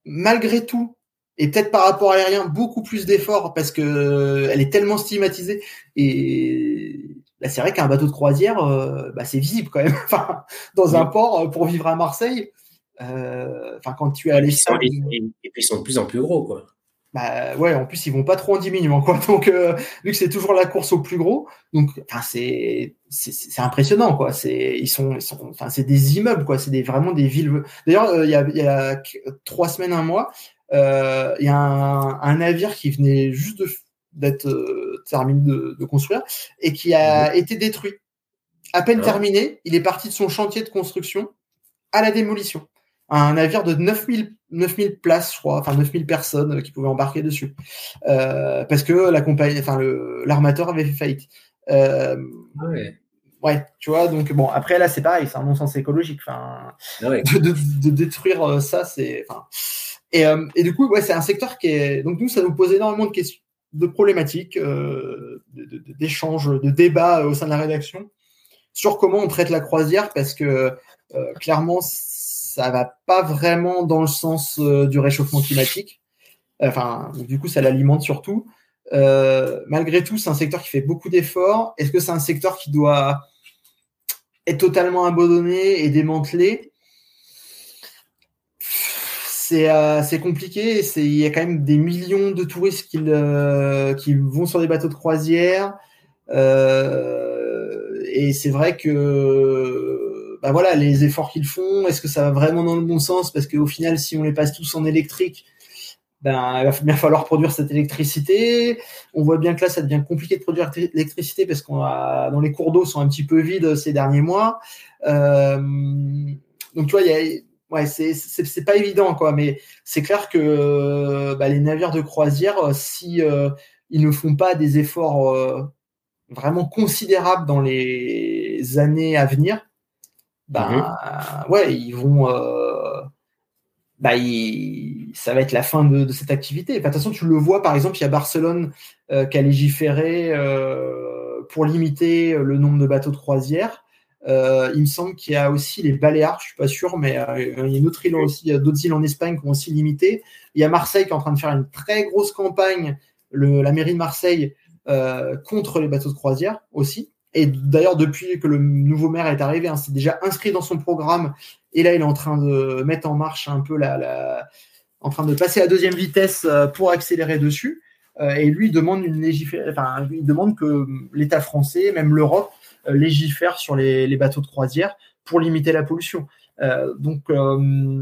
malgré tout et peut-être par rapport à l'aérien beaucoup plus d'efforts parce que elle est tellement stigmatisée et là c'est vrai qu'un bateau de croisière, bah, c'est visible quand même. enfin, dans un port pour vivre à Marseille, enfin quand tu es à l'échelle, et, puis ils sont de plus en plus gros quoi. Bah ouais, en plus ils vont pas trop en diminuant quoi. Donc vu que c'est toujours la course au plus gros, donc enfin c'est c'est impressionnant quoi. C'est ils sont ils sont enfin c'est des immeubles quoi. C'est des vraiment des villes. D'ailleurs il y a y a trois semaines un mois, euh, il y a un, navire qui venait juste d'être euh, terminé de, construire et qui a été détruit. À peine ah. terminé, il est parti de son chantier de construction à la démolition. Un navire de 9000, 9000 places, je crois, enfin 9000 personnes qui pouvaient embarquer dessus. Euh, parce que la compagnie, enfin l'armateur avait fait faillite. Euh, ah ouais. ouais. tu vois, donc bon, après là c'est pareil, c'est un non-sens écologique. Enfin, ah de, de, de, détruire ça, c'est, enfin, et, euh, et du coup, ouais, c'est un secteur qui est. Donc, nous, ça nous pose énormément de questions, de problématiques, euh, d'échanges, de, débats au sein de la rédaction sur comment on traite la croisière parce que euh, clairement, ça va pas vraiment dans le sens euh, du réchauffement climatique. Enfin, du coup, ça l'alimente surtout. Euh, malgré tout, c'est un secteur qui fait beaucoup d'efforts. Est-ce que c'est un secteur qui doit être totalement abandonné et démantelé? Euh, c'est compliqué. Il y a quand même des millions de touristes qui, vont sur des bateaux de croisière. Euh, et c'est vrai que bah voilà, les efforts qu'ils font, est-ce que ça va vraiment dans le bon sens? Parce qu'au final, si on les passe tous en électrique, ben, il va bien falloir produire cette électricité. On voit bien que là, ça devient compliqué de produire l'électricité parce qu'on a, dans les cours d'eau sont un petit peu vides ces derniers mois. Euh, donc, tu ouais, c'est c'est pas évident quoi, mais c'est clair que bah, les navires de croisière, euh, si euh, ils ne font pas des efforts euh, vraiment considérables dans les années à venir, bah mhm. ouais, ils vont, bah ça va être la fin de, de cette activité. de toute façon, tu le vois par exemple, il y a Barcelone qui a légiféré pour limiter le nombre de bateaux de croisière. Euh, il me semble qu'il y a aussi les Baléares, je suis pas sûr, mais euh, il y a une autre île aussi, d'autres îles en Espagne qui ont aussi limité. Il y a Marseille qui est en train de faire une très grosse campagne, la mairie de Marseille, euh, contre les bateaux de croisière aussi. Et d'ailleurs, depuis que le nouveau maire est arrivé, hein, c'est déjà inscrit dans son programme. Et là, il est en train de mettre en marche un peu la, en train de passer à deuxième vitesse pour accélérer dessus. Et lui, il demande une enfin, il demande que l'État français, même l'Europe, légifère sur les, bateaux de croisière pour limiter la pollution. Euh, donc, euh,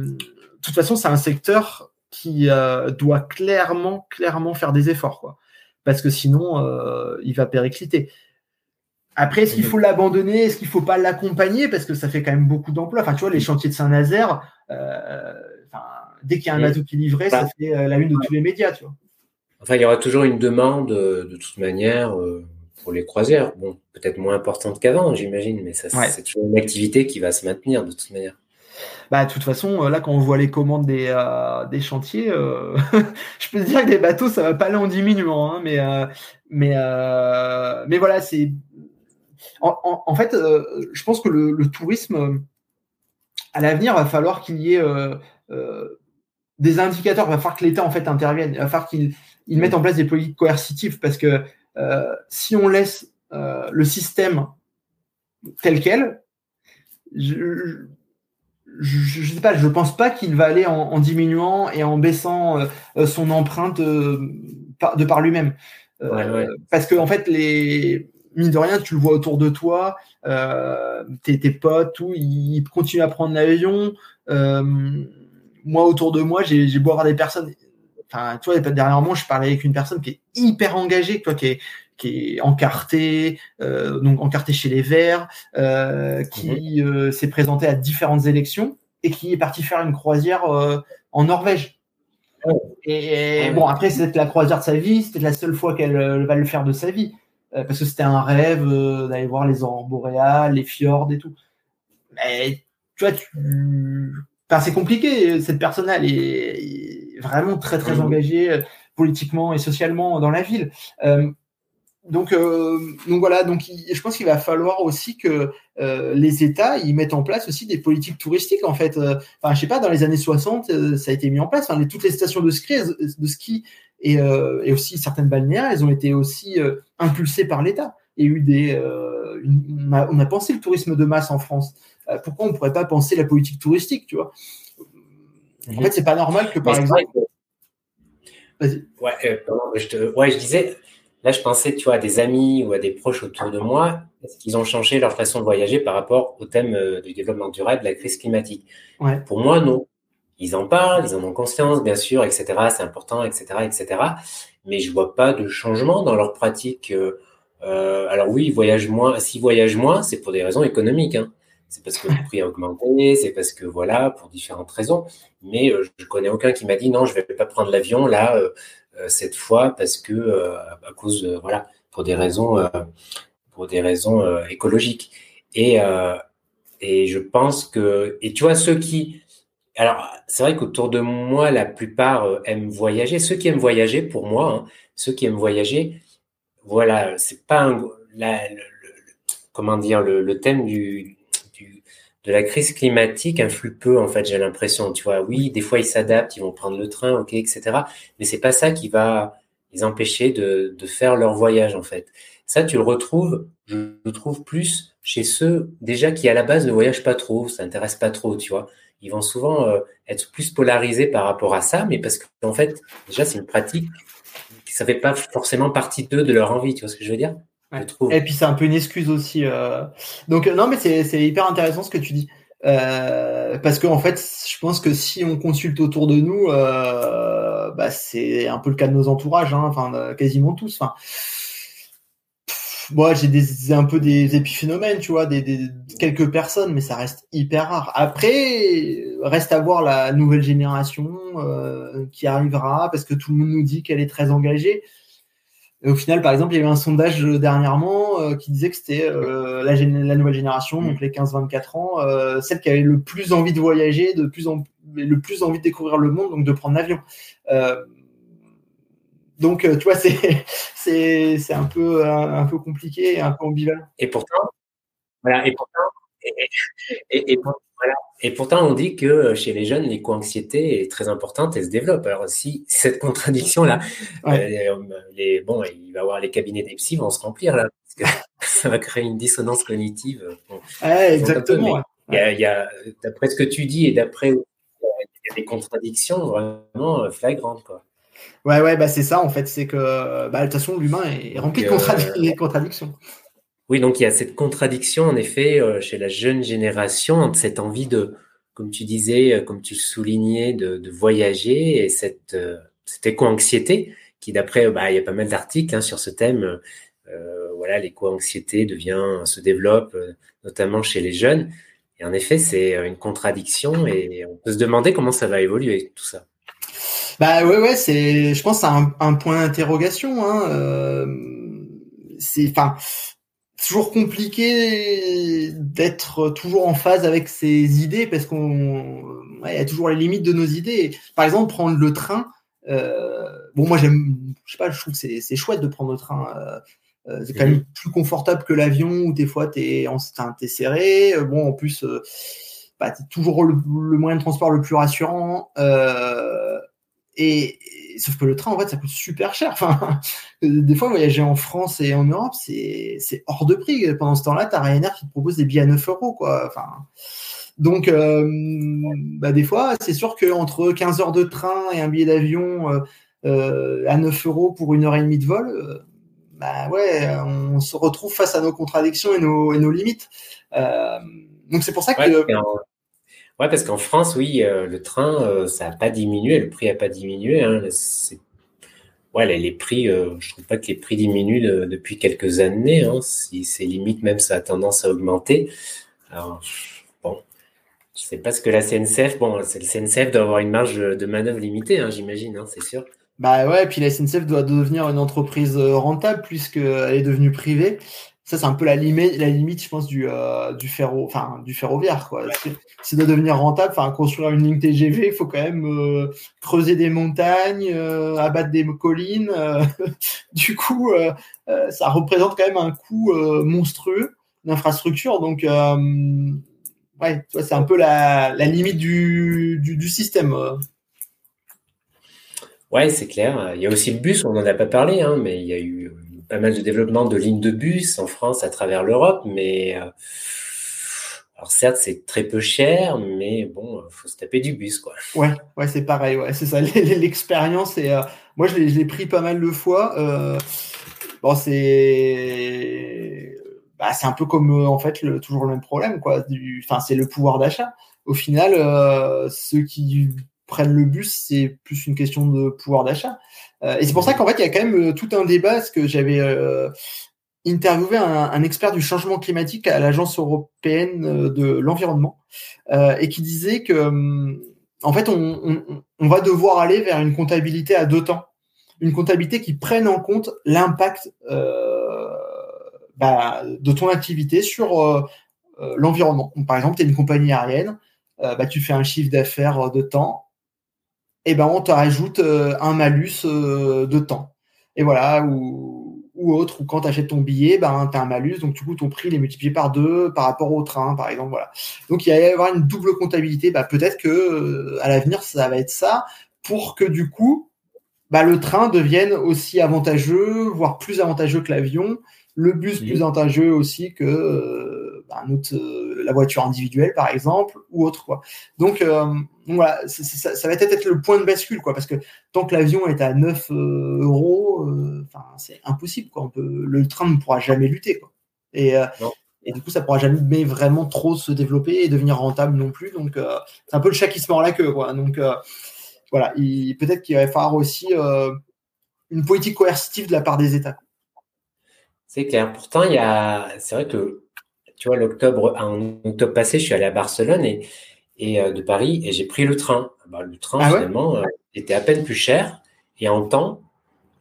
de toute façon, c'est un secteur qui doit clairement, clairement faire des efforts, quoi. Parce que sinon, il va péricliter. Après, est-ce qu'il faut l'abandonner? Est-ce qu'il faut pas l'accompagner? Parce que ça fait quand même beaucoup d'emplois. Enfin, tu vois, les chantiers de Saint-Nazaire, dès qu'il y a un bateau qui est livré, ça bah, fait la une de tous les médias, tu vois. Enfin, il y aura toujours une demande, de toute manière, pour les croisières. Bon, peut-être moins importante qu'avant, j'imagine, mais ça, c'est toujours une activité qui va se maintenir de toute manière. Bah, de toute façon, euh, là, quand on voit les commandes des, euh, des chantiers, euh, je peux te dire que des bateaux, ça va pas aller en diminuant, hein, mais, mais, mais voilà, c'est. En, fait, je pense que le, tourisme, à l'avenir, va falloir qu'il y ait des indicateurs, il va falloir que l'État en fait intervienne, il va falloir qu'il mette en place des politiques coercitives parce que si on laisse euh, le système tel quel, je, je, sais pas, je pense pas qu'il va aller en, diminuant et en baissant euh, euh, son empreinte de par lui-même. Parce que en fait, les mine de rien, tu le vois autour de toi, tes, tes, potes, tout, ils continuent à prendre l'avion. moi, autour de moi, j'ai beau avoir des personnes. Enfin, tu vois, dernièrement, je parlais avec une personne qui est hyper engagée, toi, qui est, qui est encarté, euh, donc encarté chez les Verts, euh, qui mhm. euh, s'est présenté à différentes élections et qui est parti faire une croisière euh, en Norvège. Et, bon, après, c'était la croisière de sa vie, c'était la seule fois qu'elle va le faire de sa vie, parce que c'était un rêve d'aller voir les aurores boréales, les fjords et tout. Mais tu vois, tu... Enfin, c'est compliqué. Cette personne-là, elle est vraiment très très engagée politiquement et socialement dans la ville. Euh, donc, euh, donc voilà, donc je pense qu'il va falloir aussi que euh, les États ils mettent en place aussi des politiques touristiques en fait. Euh, enfin, je sais pas, dans les années 60, euh, ça a été mis en place. Enfin, toutes les stations de ski, de ski et, et aussi certaines balnéaires, elles ont été aussi impulsées par l'État ait eu des. on, a, on, a, pensé le tourisme de masse en France. pourquoi on ne pourrait pas penser la politique touristique, tu vois? En fait, c'est pas normal que, par exemple. Vas-y. Ouais, je te... ouais, je disais, Là, je pensais, tu vois, à des amis ou à des proches autour de moi, est-ce qu'ils ont changé leur façon de voyager par rapport au thème euh, du développement durable, de la crise climatique? Pour moi, non. Ils en parlent, ils en ont conscience, bien sûr, etc. C'est important, etc., etc. Mais je vois pas de changement dans leur pratique. Euh, euh, alors oui, ils voyagent moins. S'ils voyagent moins, c'est pour des raisons économiques. Hein. C'est parce que le prix a augmenté, c'est parce que voilà, pour différentes raisons. Mais je connais aucun qui m'a dit non, je vais pas prendre l'avion là. Euh, cette fois parce que euh, à cause de, voilà pour des raisons euh, pour des raisons écologiques et et je pense que et tu vois ceux qui alors c'est vrai qu'autour de moi la plupart aiment voyager ceux qui aiment voyager pour moi hein, ceux qui aiment voyager voilà c'est pas un, la, comment dire le thème du de la crise climatique influe peu, en fait, j'ai l'impression. Tu vois, oui, des fois, ils s'adaptent, ils vont prendre le train, ok, etc. Mais c'est pas ça qui va les empêcher de, faire leur voyage, en fait. Ça, tu le retrouves, je le trouve plus chez ceux, déjà, qui à la base ne voyagent pas trop, ça intéresse pas trop, tu vois. Ils vont souvent euh, être plus polarisés par rapport à ça, mais parce qu'en fait, déjà, c'est une pratique qui ça fait pas forcément partie d'eux, de leur envie, tu vois ce que je veux dire? Et puis c'est un peu une excuse aussi. Euh. Donc non, mais c'est hyper intéressant ce que tu dis. Euh, parce qu'en en fait, je pense que si on consulte autour de nous, euh, bah, c'est un peu le cas de nos entourages, hein, enfin quasiment tous. Enfin, moi j'ai des un peu des épiphénomènes, tu vois, des, des, quelques personnes, mais ça reste hyper rare. Après, reste à voir la nouvelle génération qui arrivera, parce que tout le monde nous dit qu'elle est très engagée. Et au final, par exemple, il y a eu un sondage euh, dernièrement euh, qui disait que c'était euh, la, la, nouvelle génération, donc les 15-24 ans, celle qui avait le plus envie de voyager, de plus en, le plus envie de découvrir le monde, donc de prendre l'avion. donc, tu vois, c'est un peu un, peu compliqué, un peu ambivalent. Et pourtant, voilà, et pourtant, et, et, voilà. Et pourtant, on dit que euh, chez les jeunes, l'éco-anxiété est très importante et se développe. Alors, si cette contradiction-là, euh, les, bon, il va y avoir les cabinets des psys vont se remplir là, parce que ça va créer une dissonance cognitive. exactement. Il y a, d'après ce que tu dis et d'après il y a des contradictions vraiment euh, flagrantes, quoi. Ouais, ouais, bah c'est ça en fait, c'est que bah, de toute façon l'humain est rempli de contradictions. Oui, donc il y a cette contradiction, en effet, euh, chez la jeune génération, entre cette envie de, comme tu disais, euh, comme tu soulignais, de, de voyager et cette, euh, cette éco-anxiété, qui d'après, bah, il y a pas mal d'articles hein, sur ce thème. Euh, voilà, l'éco-anxiété devient, se développe, notamment chez les jeunes. Et en effet, c'est une contradiction et on peut se demander comment ça va évoluer, tout ça. Bah ouais, ouais, c'est, je pense, c'est un, un, point d'interrogation. Hein. Euh, c'est, enfin, toujours compliqué d'être toujours en phase avec ses idées parce qu'on y a toujours les limites de nos idées. Par exemple, prendre le train. Euh, bon, moi j'aime, je sais pas, je trouve que c'est, chouette de prendre le train. Euh, euh c'est quand même plus confortable que l'avion où des fois t'es, serré. Bon, en plus, bah, t'es toujours le, moyen de transport le plus rassurant. Et sauf que le train, en fait, ça coûte super cher. Enfin, des fois, voyager en France et en Europe, c'est, hors de prix. Pendant ce temps-là, t'as Ryanair qui te propose des billets à 9 euros, quoi. Enfin, donc, euh, bah, des fois, c'est sûr qu'entre 15 heures de train et un billet d'avion euh, euh, à 9 euros pour une heure et demie de vol, bah ouais, on se retrouve face à nos contradictions et nos, limites. donc, c'est pour ça que. Parce qu'en France, oui, euh, le train, euh, ça n'a pas diminué, le prix n'a pas diminué. Hein, ouais, les, prix, euh, je trouve pas que les prix diminuent depuis quelques années. Hein, si c'est limite, même ça a tendance à augmenter. Alors, bon, je sais pas ce que la CNCF, bon, le CNCF doit avoir une marge de manœuvre limitée, hein, j'imagine, c'est sûr. Bah ouais, et puis la SNCF doit devenir une entreprise rentable puisqu'elle est devenue privée ça c'est un peu la limite la limite je pense du euh, du ferro enfin du ferroviaire quoi. C'est de devenir rentable. Enfin construire une ligne TGV il faut quand même euh, creuser des montagnes euh, abattre des collines du coup ça représente quand même un coût monstrueux d'infrastructure. Donc ouais c'est un peu la, la limite du, du, du système ouais c'est clair. Il y a aussi le bus on n'en a pas parlé hein, mais il y a eu pas mal de développement de lignes de bus en France à travers l'Europe, mais euh, alors certes c'est très peu cher, mais bon, faut se taper du bus quoi. Ouais, ouais, c'est pareil, ouais, c'est ça. L'expérience et moi je l'ai pris pas mal de fois. bon, c'est bah, c'est un peu comme en fait le, toujours le même problème quoi. Enfin, c'est le pouvoir d'achat. Au final, ceux qui prennent le bus, c'est plus une question de pouvoir d'achat. Euh, et c'est pour ça qu'en fait, il y a quand même euh, tout un débat, parce que j'avais euh, interviewé un, expert du changement climatique à l'Agence européenne de l'environnement, et qui disait que, en fait, on, va devoir aller vers une comptabilité à deux temps, une comptabilité qui prenne en compte l'impact bah, de ton activité sur l'environnement. Par exemple, tu es une compagnie aérienne, bah, tu fais un chiffre d'affaires de temps, eh ben on te rajoute euh, un malus euh, de temps. Et voilà, ou, ou autre, ou quand tu achètes ton billet, ben, tu as un malus, donc du coup ton prix est multiplié par deux par rapport au train, par exemple. Voilà. Donc il va y avoir une double comptabilité. Bah, peut-être que euh, à l'avenir, ça va être ça, pour que du coup, bah, le train devienne aussi avantageux, voire plus avantageux que l'avion, le bus plus avantageux aussi que bah, la voiture individuelle, par exemple, ou autre. Quoi. Donc, donc voilà, ça, va peut-être être le point de bascule, quoi, parce que tant que l'avion est à 9 euh, euros, euh, c'est impossible, quoi. On peut, le train ne pourra jamais lutter, quoi. Et, euh, et du coup, ça pourra jamais vraiment trop se développer et devenir rentable non plus. Donc, c'est un peu le chat qui se mord la queue, quoi. Donc, voilà, peut-être qu'il va falloir aussi une politique coercitive de la part des États. C'est clair. Pourtant, il y a, c'est vrai que, tu vois, l'octobre, en octobre passé, je suis allé à Barcelone et et euh, de Paris et j'ai pris le train. Bah, le train ah finalement euh, était à peine plus cher et en temps,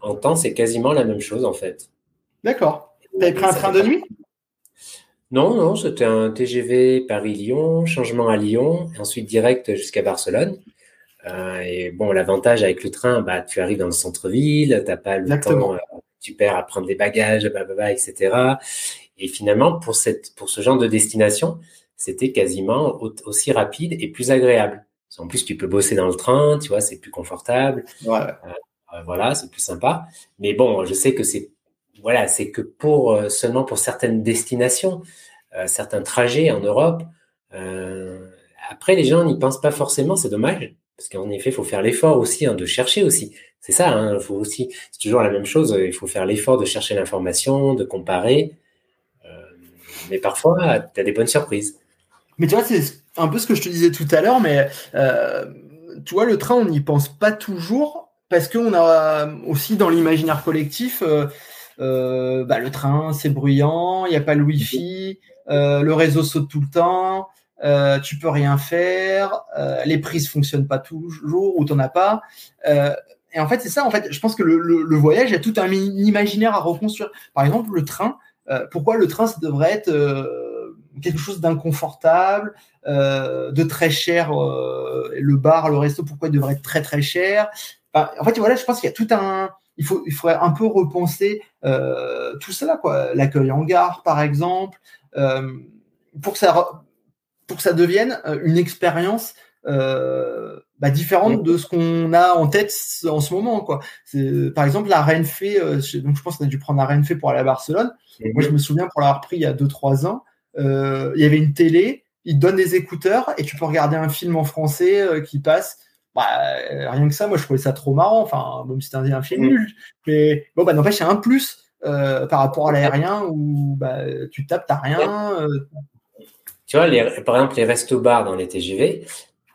en temps c'est quasiment la même chose en fait. D'accord. Tu avais pris un train de nuit? Non, non, c'était un TGV Paris-Lyon, changement à Lyon, et ensuite direct jusqu'à Barcelone. Euh, et bon, l'avantage avec le train, bah, tu arrives dans le centre-ville, t'as pas le temps, euh, tu perds à prendre des bagages, bah, bah, etc. Et finalement, pour cette, pour ce genre de destination, c'était quasiment aussi rapide et plus agréable. En plus, tu peux bosser dans le train, tu vois, c'est plus confortable. Ouais. Euh, voilà, c'est plus sympa. Mais bon, je sais que c'est voilà, c'est que pour euh, seulement pour certaines destinations, euh, certains trajets en Europe. après, les gens n'y pensent pas forcément, c'est dommage, parce qu'en effet, il faut faire l'effort aussi hein, de chercher aussi. C'est ça, hein, faut aussi, c'est toujours la même chose. Il faut faire l'effort de chercher l'information, de comparer. mais parfois, tu as des bonnes surprises. Mais tu vois, c'est un peu ce que je te disais tout à l'heure, mais euh, tu vois, le train, on n'y pense pas toujours parce qu'on a aussi dans l'imaginaire collectif, euh, euh, bah, le train, c'est bruyant, il n'y a pas le Wi-Fi, le réseau saute tout le temps, tu peux rien faire, les prises fonctionnent pas toujours ou t'en as pas. et en fait, c'est ça. En fait, je pense que le, le, voyage, il y a tout un imaginaire à reconstruire. Par exemple, le train. pourquoi le train, ça devrait être quelque chose d'inconfortable, euh, de très cher. Euh, le bar, le resto, pourquoi il devrait être très très cher? En fait, voilà, je pense qu'il y a tout un. Il faut, il faudrait un peu repenser euh, tout cela, quoi. L'accueil en gare, par exemple, pour que ça, pour que ça devienne une expérience bah, différente de ce qu'on a en tête en ce moment quoi. Par exemple la Renfe, donc je pense qu'on a dû prendre la Renfe pour aller à Barcelone. Moi je me souviens pour l'avoir pris il y a 2-3 ans, euh, il y avait une télé, il te donne des écouteurs et tu peux regarder un film en français euh, qui passe. Bah, rien que ça, moi je trouvais ça trop marrant. Enfin, bon, c'était un, film mm. nul. Mais bon, bah n'empêche, a un plus euh, par rapport à l'aérien où bah, tu tapes, t'as rien. Tu vois, les, par exemple, les restos-bars dans les TGV,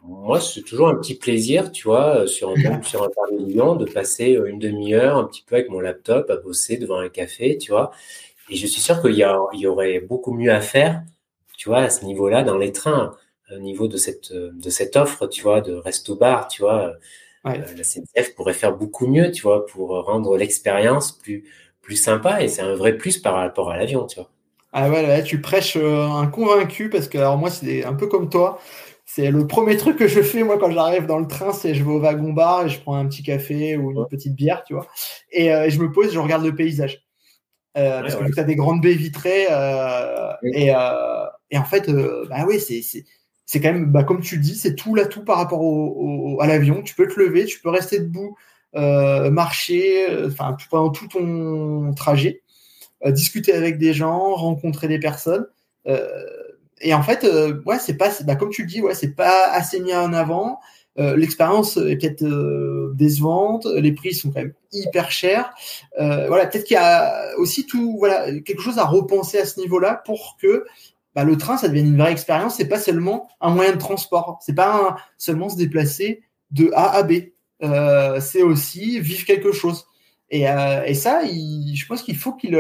moi, c'est toujours un petit plaisir, tu vois, sur un, sur un de passer une demi-heure un petit peu avec mon laptop à bosser devant un café, tu vois. Et je suis sûr qu'il y, y, aurait beaucoup mieux à faire, tu vois, à ce niveau-là, dans les trains, au niveau de cette, de cette offre, tu vois, de resto-bar, tu vois. Euh, la CNCF pourrait faire beaucoup mieux, tu vois, pour rendre l'expérience plus, plus sympa et c'est un vrai plus par rapport à l'avion, tu vois. Ah ouais, là, tu prêches euh, un convaincu parce que, alors moi, c'est un peu comme toi. C'est le premier truc que je fais, moi, quand j'arrive dans le train, c'est je vais au wagon bar et je prends un petit café ou une petite bière, tu vois. Et euh, je me pose, je regarde le paysage. Euh, parce que tu as des grandes baies vitrées euh, et, euh, et, en fait bah oui c'est c'est quand même bah, comme tu dis c'est tout là tout par rapport au, à l'avion tu peux te lever tu peux rester debout marcher, enfin pendant tout ton trajet, discuter avec des gens, rencontrer des personnes. et en fait, ouais, c'est pas, bah, comme tu le dis, ouais, c'est pas assez mis en avant. Euh, l'expérience est peut-être euh, décevante, les prix sont quand même hyper chers. Euh, voilà, peut-être qu'il y a aussi tout, voilà, quelque chose à repenser à ce niveau-là pour que bah, le train, ça devienne une vraie expérience. C'est pas seulement un moyen de transport. C'est pas seulement se déplacer de A à B. c'est aussi vivre quelque chose. Et, et ça, je pense qu'il faut qu'il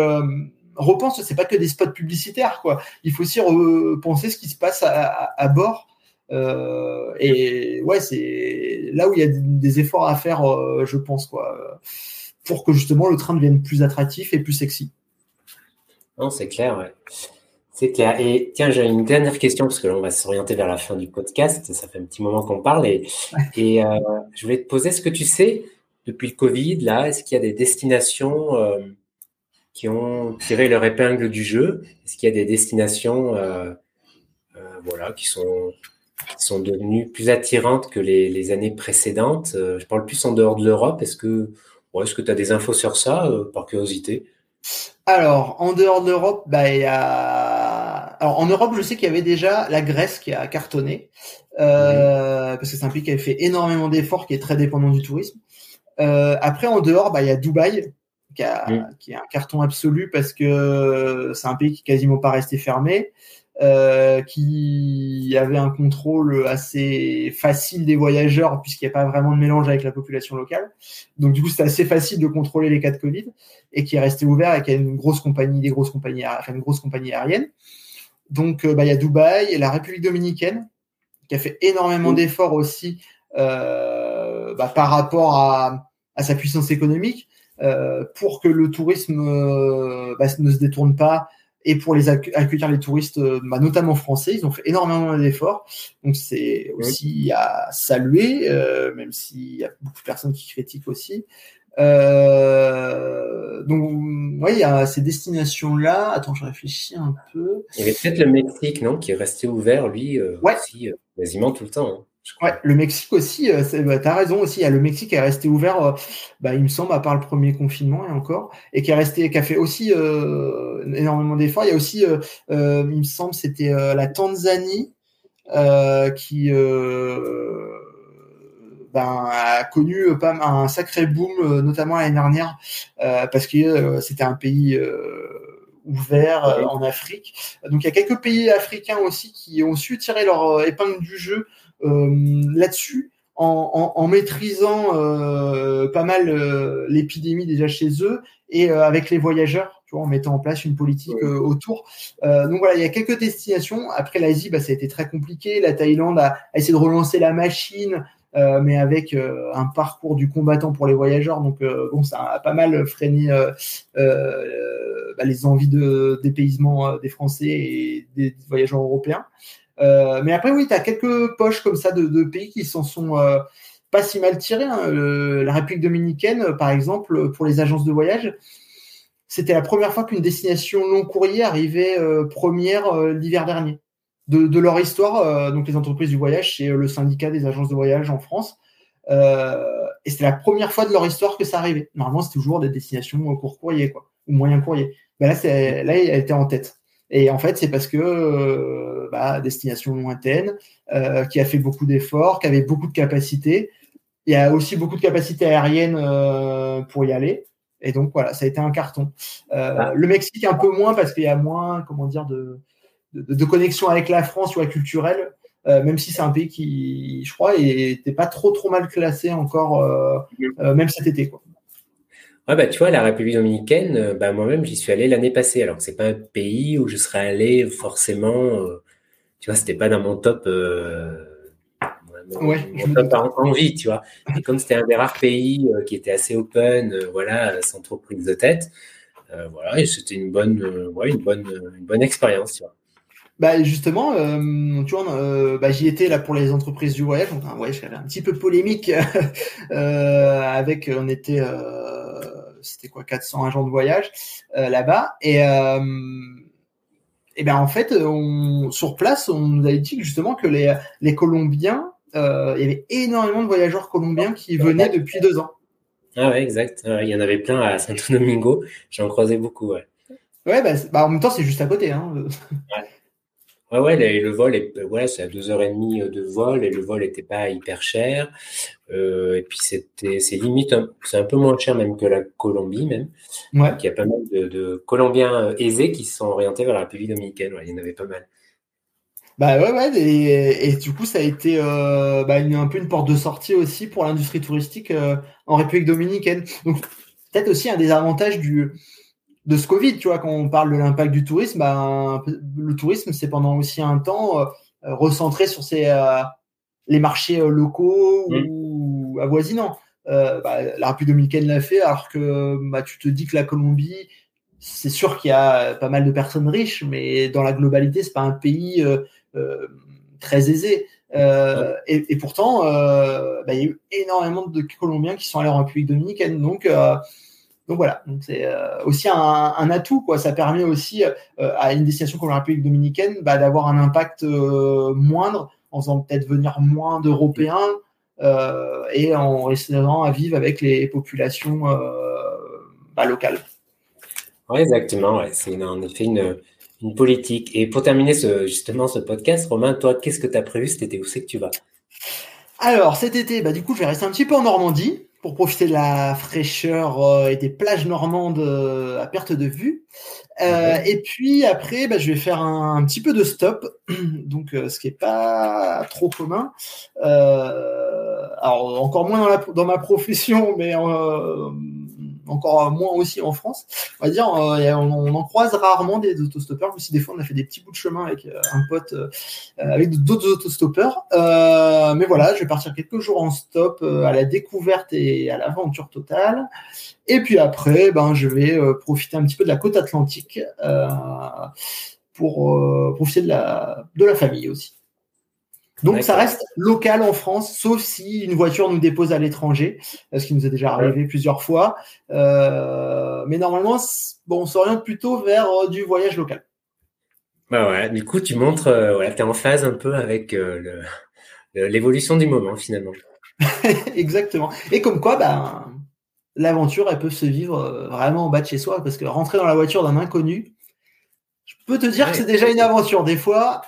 repense. C'est pas que des spots publicitaires, quoi. Il faut aussi repenser ce qui se passe à, à bord euh, et ouais, c'est là où il y a des efforts à faire, euh, je pense, quoi, pour que justement le train devienne plus attractif et plus sexy. Non, c'est clair, ouais. C'est clair. Et tiens, j'ai une dernière question parce que là, on va s'orienter vers la fin du podcast. Ça fait un petit moment qu'on parle et, et euh, je voulais te poser ce que tu sais depuis le Covid. Là, est-ce qu'il y a des destinations qui ont tiré leur épingle du jeu? Est-ce qu'il y a des destinations, voilà, qui sont sont devenues plus attirantes que les, années précédentes. Euh, je parle plus en dehors de l'Europe. Est-ce que est-ce que tu as des infos sur ça, euh, par curiosité? Alors, en dehors de l'Europe, bah, y a... en Europe, je sais qu'il y avait déjà la Grèce qui a cartonné, euh, parce que c'est un pays qui avait fait énormément d'efforts, qui est très dépendant du tourisme. après, en dehors, bah, il y a Dubaï, qui, a, qui est un carton absolu parce que c'est un pays qui est quasiment pas resté fermé. Euh, qui avait un contrôle assez facile des voyageurs puisqu'il n'y a pas vraiment de mélange avec la population locale. Donc du coup, c'est assez facile de contrôler les cas de Covid et qui est resté ouvert et qui a une grosse compagnie, des grosses compagnies, enfin une grosse compagnie aérienne. Donc euh, bah, il y a Dubaï et la République dominicaine qui a fait énormément d'efforts aussi euh, bah, par rapport à, à, sa puissance économique euh, pour que le tourisme bah, ne se détourne pas et pour les accueillir les touristes, euh, bah, notamment français, ils ont fait énormément d'efforts. Donc c'est aussi à saluer, euh, même s'il y a beaucoup de personnes qui critiquent aussi. Euh, donc oui, il y a ces destinations-là. Attends, je réfléchis un peu. Il y avait peut-être le Mexique, non, qui est resté ouvert, lui, euh, ouais. aussi, quasiment tout le temps. Hein. Ouais, le Mexique aussi, euh, bah, tu as raison aussi. Le Mexique est resté ouvert, euh, bah, il me semble, à part le premier confinement et encore, et qui est resté, qui a fait aussi euh, énormément d'efforts. Il y a aussi, euh, il me semble, c'était la Tanzanie qui ben, a connu pas un sacré boom, notamment l'année dernière, parce que c'était un pays ouvert en Afrique. Donc il y a quelques pays africains aussi qui ont su tirer leur épingle du jeu euh, là-dessus, en, en, maîtrisant euh, pas mal euh, l'épidémie déjà chez eux et avec les voyageurs, tu vois, en mettant en place une politique autour. donc voilà, il y a quelques destinations. Après l'Asie, bah, ça a été très compliqué. La Thaïlande a, essayé de relancer la machine, euh, mais avec euh, un parcours du combattant pour les voyageurs. Donc bon, ça a pas mal freiné bah, les envies de dépaysement des Français et des voyageurs européens. Euh, mais après, oui, tu as quelques poches comme ça de, pays qui s'en sont euh, pas si mal tirés. Hein. la République dominicaine, par exemple, pour les agences de voyage, c'était la première fois qu'une destination long courrier arrivait euh, première l'hiver dernier. De, leur histoire, donc les entreprises du voyage, c'est le syndicat des agences de voyage en France. et c'était la première fois de leur histoire que ça arrivait. Normalement, c'est toujours des destinations court courrier, quoi, ou moyen courrier. Ben là, là, elle était en tête. Et en fait, c'est parce que euh, bah, destination lointaine, euh, qui a fait beaucoup d'efforts, qui avait beaucoup de capacités. Il y a aussi beaucoup de capacités aériennes euh, pour y aller. Et donc voilà, ça a été un carton. Ah. Le Mexique un peu moins parce qu'il y a moins, comment dire, de, de, de connexion avec la France ou la culturelle. même si c'est un pays qui, je crois, n'était pas trop trop mal classé encore, même cet été. Quoi. Ouais, bah, tu vois, la République dominicaine, euh, bah, moi-même, j'y suis allé l'année passée. Alors que c'est pas un pays où je serais allé forcément, euh, tu vois, c'était pas dans mon top, euh, ouais, mon top envie, tu vois. Et comme c'était un des rares pays qui était assez open, voilà, sans trop prise de tête, voilà, et c'était une bonne, ouais, une bonne, une bonne expérience, tu vois. Bah justement, tu vois, bah, j'y étais là pour les entreprises du voyage, donc un voyage un petit peu polémique avec, on était c'était quoi 400 agents de voyage euh, là-bas et euh, et ben en fait on, sur place on nous avait dit justement que les les Colombiens euh, il y avait énormément de voyageurs colombiens qui venaient depuis deux ans Ah ouais, exact. il y en avait plein à Santo Domingo. J'en croisais beaucoup, ouais. Ouais, bah, bah, en même temps, c'est juste à côté. Hein. Ouais. Ouais, ouais, le, vol, est, ouais, c'est à deux heures et demie de vol et le vol n'était pas hyper cher. Euh, et puis c'était, c'est limite, c'est un peu moins cher même que la Colombie même. Ouais. il y a pas mal de, Colombiens euh, aisés qui se sont orientés vers la République dominicaine. Ouais, il y en avait pas mal. Bah ouais, ouais, et, du coup, ça a été euh, bah, un peu une porte de sortie aussi pour l'industrie touristique euh, en République dominicaine. Donc, peut-être aussi un des avantages du, de ce Covid, tu vois, quand on parle de l'impact du tourisme, bah, le tourisme, c'est pendant aussi un temps euh, recentré sur ces, les marchés locaux mmh. ou avoisinants. Bah, la République dominicaine l'a fait, alors que bah, tu te dis que la Colombie, c'est sûr qu'il y a pas mal de personnes riches, mais dans la globalité, c'est pas un pays euh, très aisé. Euh, et, pourtant, euh, bah, il y a eu énormément de Colombiens qui sont allés en République dominicaine. Donc, donc voilà, c'est aussi un, atout. Quoi. Ça permet aussi à une destination comme la République dominicaine bah, d'avoir un impact moindre en faisant peut-être venir moins d'Européens et en restant à vivre avec les populations bah, locales. Oui, exactement. C'est en effet une, une politique. Et pour terminer ce, justement ce podcast, Romain, toi, qu'est-ce que tu as prévu cet été? Où c'est que tu vas? Alors, cet été, bah, du coup, je vais rester un petit peu en Normandie pour profiter de la fraîcheur euh, et des plages normandes euh, à perte de vue. Euh, et puis après, bah, je vais faire un, petit peu de stop, donc ce qui est pas trop commun. alors encore moins dans, la, dans ma profession, mais encore moins aussi en France. On va dire, euh, on, en croise rarement des autostoppeurs, mais si des fois on a fait des petits bouts de chemin avec euh, un pote, euh, avec d'autres autostoppeurs. mais voilà, je vais partir quelques jours en stop à la découverte et à l'aventure totale. Et puis après, ben, je vais profiter un petit peu de la côte atlantique pour profiter de la, de la famille aussi. Donc ça reste local en France, sauf si une voiture nous dépose à l'étranger, ce qui nous est déjà arrivé plusieurs fois. Euh, mais normalement, bon, on s'oriente plutôt vers euh, du voyage local. Bah ouais, du coup, tu montres, euh, ouais, tu es en phase un peu avec l'évolution du moment finalement. Exactement. Et comme quoi, bah, l'aventure, elle peut se vivre vraiment en bas de chez soi, parce que rentrer dans la voiture d'un inconnu, je peux te dire que c'est déjà une aventure. Des fois,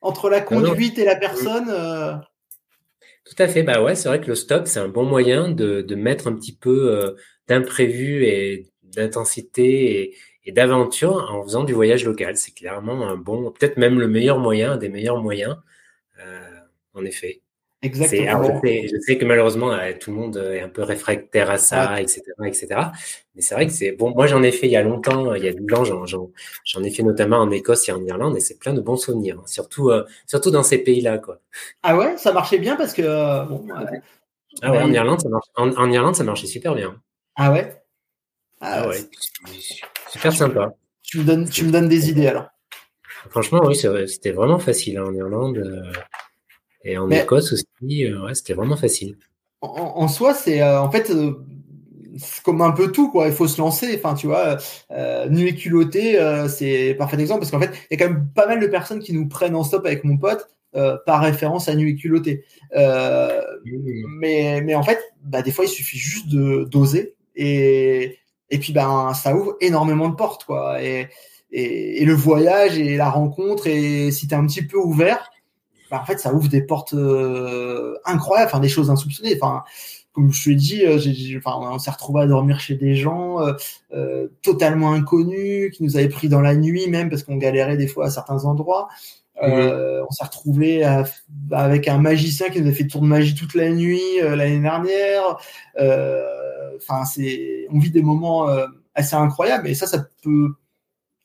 entre la conduite et la personne. Euh, Tout à fait. Bah ouais, c'est vrai que le stop, c'est un bon moyen de, de mettre un petit peu euh, d'imprévu et d'intensité et, d'aventure en faisant du voyage local. C'est clairement un bon, peut-être même le meilleur moyen, un des meilleurs moyens, euh, en effet. Exactement. je sais que malheureusement, euh, tout le monde est un peu réfractaire à ça, etc., etc. Mais c'est vrai que c'est bon. Moi, j'en ai fait il y a longtemps, il y a 10 ans, j'en ai fait notamment en Écosse et en Irlande, et c'est plein de bons souvenirs, hein. surtout, euh, surtout dans ces pays-là, quoi. Ah ouais, ça marchait bien parce que euh, bon. ah ouais, en Irlande, ça marche, en, Irlande, ça marchait super bien. Ah ouais? Ah, ah ouais, super sympa. Tu me donnes, tu me donnes des idées alors. Franchement, oui, c'était vraiment facile hein, en Irlande. Et en Écosse aussi, euh, c'était vraiment facile. En, soi, c'est euh, en fait euh, comme un peu tout, quoi. Il faut se lancer. Enfin, tu vois, nu et culotté, c'est parfait exemple parce qu'en fait, il y a quand même pas mal de personnes qui nous prennent en stop avec mon pote par référence à nu et culotté. mais, mais en fait, bah, des fois, il suffit juste de d'oser et et puis ben ça ouvre énormément de portes, quoi. Et, et, et le voyage et la rencontre et si tu es un petit peu ouvert, bah, en fait, ça ouvre des portes euh, incroyables, enfin des choses insoupçonnées. Enfin, comme je te l'ai dit, euh, enfin, on s'est retrouvé à dormir chez des gens euh, totalement inconnus, qui nous avaient pris dans la nuit même parce qu'on galérait des fois à certains endroits. Mhm. on s'est retrouvé avec un magicien qui nous a fait tour de magie toute la nuit l'année dernière. Enfin, c'est, on vit des moments assez incroyables et ça, ça peut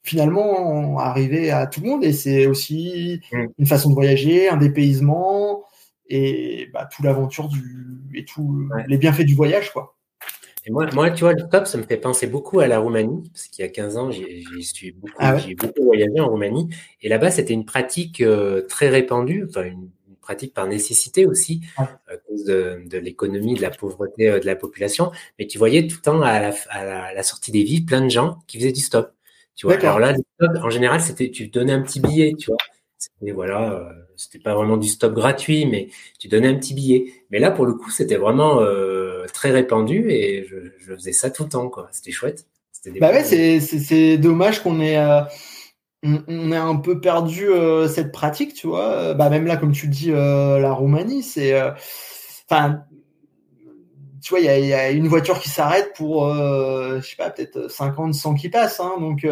finalement arriver à tout le monde et c'est aussi mm. une façon de voyager, un dépaysement et bah, tout l'aventure du et tous les bienfaits du voyage quoi. Et moi, moi, tu vois, le top, ça me fait penser beaucoup à la Roumanie, parce qu'il y a 15 ans, j'ai beaucoup, ah beaucoup voyagé en Roumanie, et là-bas, c'était une pratique euh, très répandue, enfin une, pratique par nécessité aussi, à cause de, de l'économie, de la pauvreté euh, de la population, mais tu voyais tout le temps à la, à la sortie des villes plein de gens qui faisaient du stop. Tu vois, alors là, en général, c'était, tu donnais un petit billet, tu vois. C'était, voilà, c'était pas vraiment du stop gratuit, mais tu donnais un petit billet. Mais là, pour le coup, c'était vraiment euh, très répandu et je, faisais ça tout le temps, quoi. C'était chouette. Bah ouais, c'est dommage qu'on ait on, a un peu perdu cette pratique, tu vois. Bah même là, comme tu dis, la Roumanie, c'est, enfin, tu vois, il y a, une voiture qui s'arrête pour, je sais pas, peut-être 50, 100 qui passent, hein, donc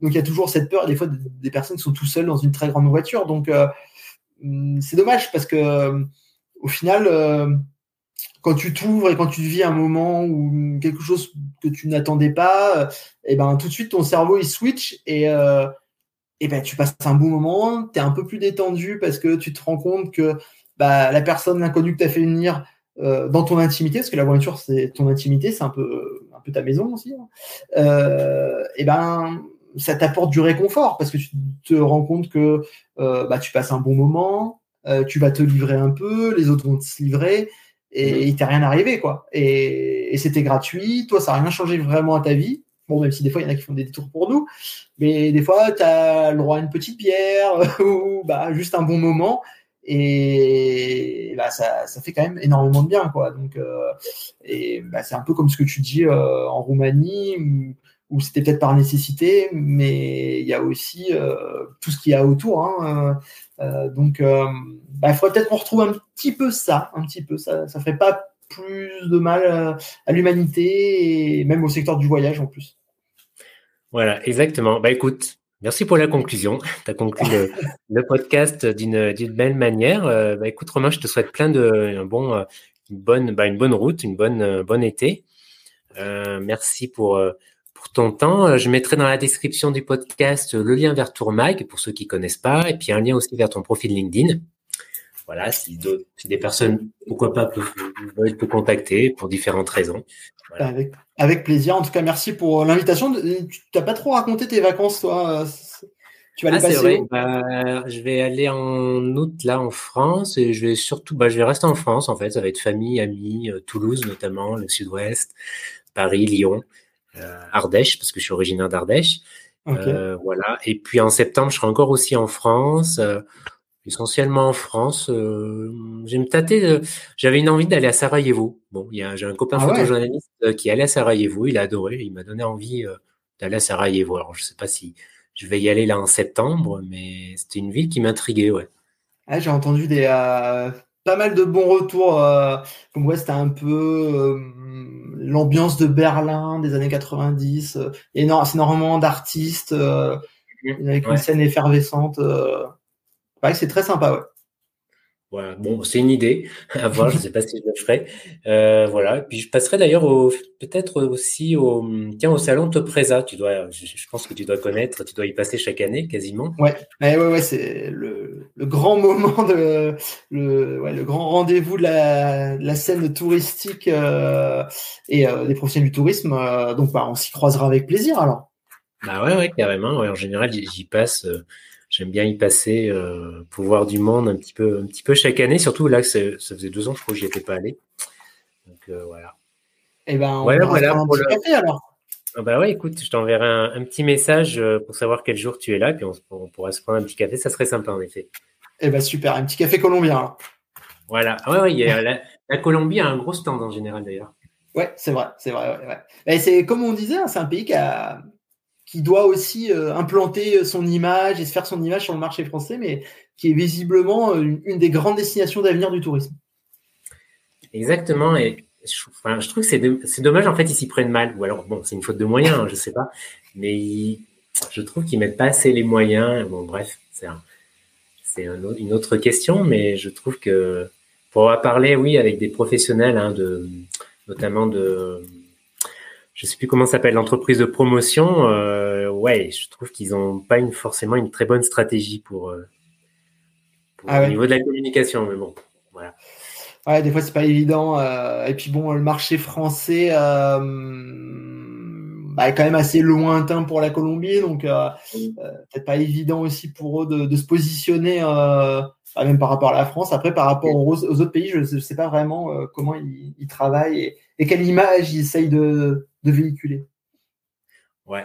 donc il y a toujours cette peur. Des fois, des personnes sont tout seules dans une très grande voiture. Donc euh, hum, c'est dommage parce que euh, au final, euh, quand tu t'ouvres et quand tu vis un moment ou quelque chose que tu n'attendais pas, et eh ben tout de suite ton cerveau il switch et et ben tu passes un bon moment. Tu es un peu plus détendu parce que tu te rends compte que bah, la personne, l'inconnu que as fait venir dans ton intimité, parce que la voiture c'est ton intimité, c'est un peu un peu ta maison aussi. Hein. et ben ça t'apporte du réconfort parce que tu te rends compte que euh, bah, tu passes un bon moment, euh, tu vas te livrer un peu, les autres vont te livrer et mhm. il t'est rien arrivé quoi. Et, c'était gratuit, toi ça n'a rien changé vraiment à ta vie. Bon, même si des fois il y en a qui font des détours pour nous, mais des fois tu as le droit à une petite bière ou bah, juste un bon moment et bah, ça, ça fait quand même énormément de bien quoi. Donc euh, et bah, c'est un peu comme ce que tu dis en Roumanie ou c'était peut-être par nécessité, mais il y a aussi euh, tout ce qu'il y a autour. Hein, euh, euh, donc, bah, il faudrait peut-être qu'on retrouve un petit peu ça, un petit peu ça. Ça ferait pas plus de mal à l'humanité et même au secteur du voyage en plus. Voilà, exactement. Bah écoute, merci pour la conclusion. Tu as conclu le, podcast d'une belle manière. bah écoute, Romain, je te souhaite plein de un bon, une bonne, bah, une bonne route, une bonne, bonne été. merci pour ton temps. Euh, je mettrai dans la description du podcast le lien vers Tourmag pour ceux qui connaissent pas, et puis un lien aussi vers ton profil LinkedIn. Voilà, si, des personnes, pourquoi pas, peuvent, te contacter pour différentes raisons. Avec, avec, plaisir. En tout cas, merci pour l'invitation. Tu n'as pas trop raconté tes vacances, toi tu vas aller ah, passer vrai. Bah, je vais aller en août là en France et je vais surtout, bah, je vais rester en France en fait. Ça va être famille, amis, euh, Toulouse notamment, le Sud-Ouest, Paris, Lyon. Euh, Ardèche, parce que je suis originaire d'Ardèche. Euh, voilà. Et puis en septembre, je serai encore aussi en France, euh, essentiellement en France. j'ai me tâté. J'avais une envie d'aller à Sarajevo. Bon, il y a, j'ai un copain ah photojournaliste qui allait à Sarajevo. Il a adoré. Il m'a donné envie d'aller à Sarajevo. Alors, je sais pas si je vais y aller là en septembre, mais c'était une ville qui m'intriguait, ouais. Ah, j'ai entendu des pas mal de bons retours. comme ouais, c'était un peu l'ambiance de Berlin des années 90. Euh, énorme, c'est énormément d'artistes euh, avec une scène effervescente. Euh, c'est très sympa, ouais. Voilà, bon, c'est une idée à voir. je ne sais pas si je le ferai. voilà. Puis je passerai d'ailleurs peut-être aussi au, tiens, au salon Topresa. Tu dois, je, pense que tu dois connaître. Tu dois y passer chaque année, quasiment. Ouais, ouais, ouais, c'est le, le, grand moment de le, ouais, le grand rendez-vous de la, la scène touristique euh, et euh, des professionnels du tourisme. Euh, donc, bah, on s'y croisera avec plaisir alors. Bah ouais, ouais, carrément. Ouais, en général, j'y passe. J'aime bien y passer euh, pour voir du monde un petit peu, un petit peu chaque année. Surtout là, ça faisait deux ans, je crois que j'y étais pas allé. Donc euh, voilà. Et eh ben, on voilà, voilà un petit café alors. Ah bah ouais, écoute, je t'enverrai un, petit message euh, pour savoir quel jour tu es là, puis on, pourra se prendre un petit café. Ça serait sympa en effet. Eh ben super, un petit café colombien. Voilà. Ah ouais, ouais, y a, la, Colombie a un gros stand en général d'ailleurs. Ouais, c'est vrai, c'est vrai. Ouais, ouais. c'est comme on disait, hein, c'est un pays qui a, qui doit aussi euh, implanter euh, son image et se faire son image sur le marché français, mais qui est visiblement euh, une, des grandes destinations d'avenir du tourisme. Exactement, et je, trouve que c'est, dommage, en fait, ils s'y prennent mal. Ou alors, bon, c'est une faute de moyens, hein, je sais pas, mais je trouve qu'ils mettent pas assez les moyens. Bon, bref, c'est, c'est une autre question, mais je trouve que pour avoir parlé, oui, avec des professionnels, hein, de, notamment de je sais plus comment s'appelle l'entreprise de promotion. Euh, ouais, je trouve qu'ils n'ont pas une, forcément une très bonne stratégie pour, euh, ah au niveau de la communication, mais bon, voilà. Ouais, des fois c'est pas évident. Euh, et puis bon, le marché français euh, bah, est quand même assez lointain pour la Colombie, donc peut-être pas évident aussi pour eux de, de se positionner, bah, même par rapport à la France. Après, par rapport aux, autres pays, je, ne sais pas vraiment comment ils, ils travaillent et, et, quelle image ils essayent de, de véhiculer. Ouais.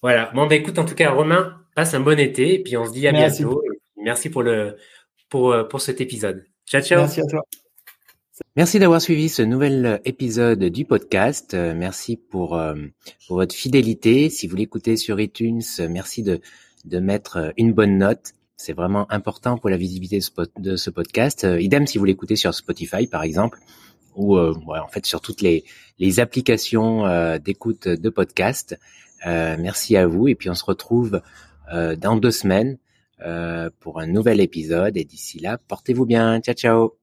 Voilà. Bon, bah, écoute, en tout cas, Romain, passe un bon été et puis on se dit à bientôt. Merci pour le, pour, pour cet épisode. Ciao, ciao. Merci à toi. Merci d'avoir suivi ce nouvel épisode du podcast. Merci pour, pour votre fidélité. Si vous l'écoutez sur iTunes, merci de, de mettre une bonne note. C'est vraiment important pour la visibilité de ce podcast. idem si vous l'écoutez sur Spotify, par exemple, ou en fait sur toutes les, applications d'écoute de podcast. merci à vous et puis on se retrouve dans deux semaines pour un nouvel épisode et d'ici là, portez-vous bien. Ciao, ciao.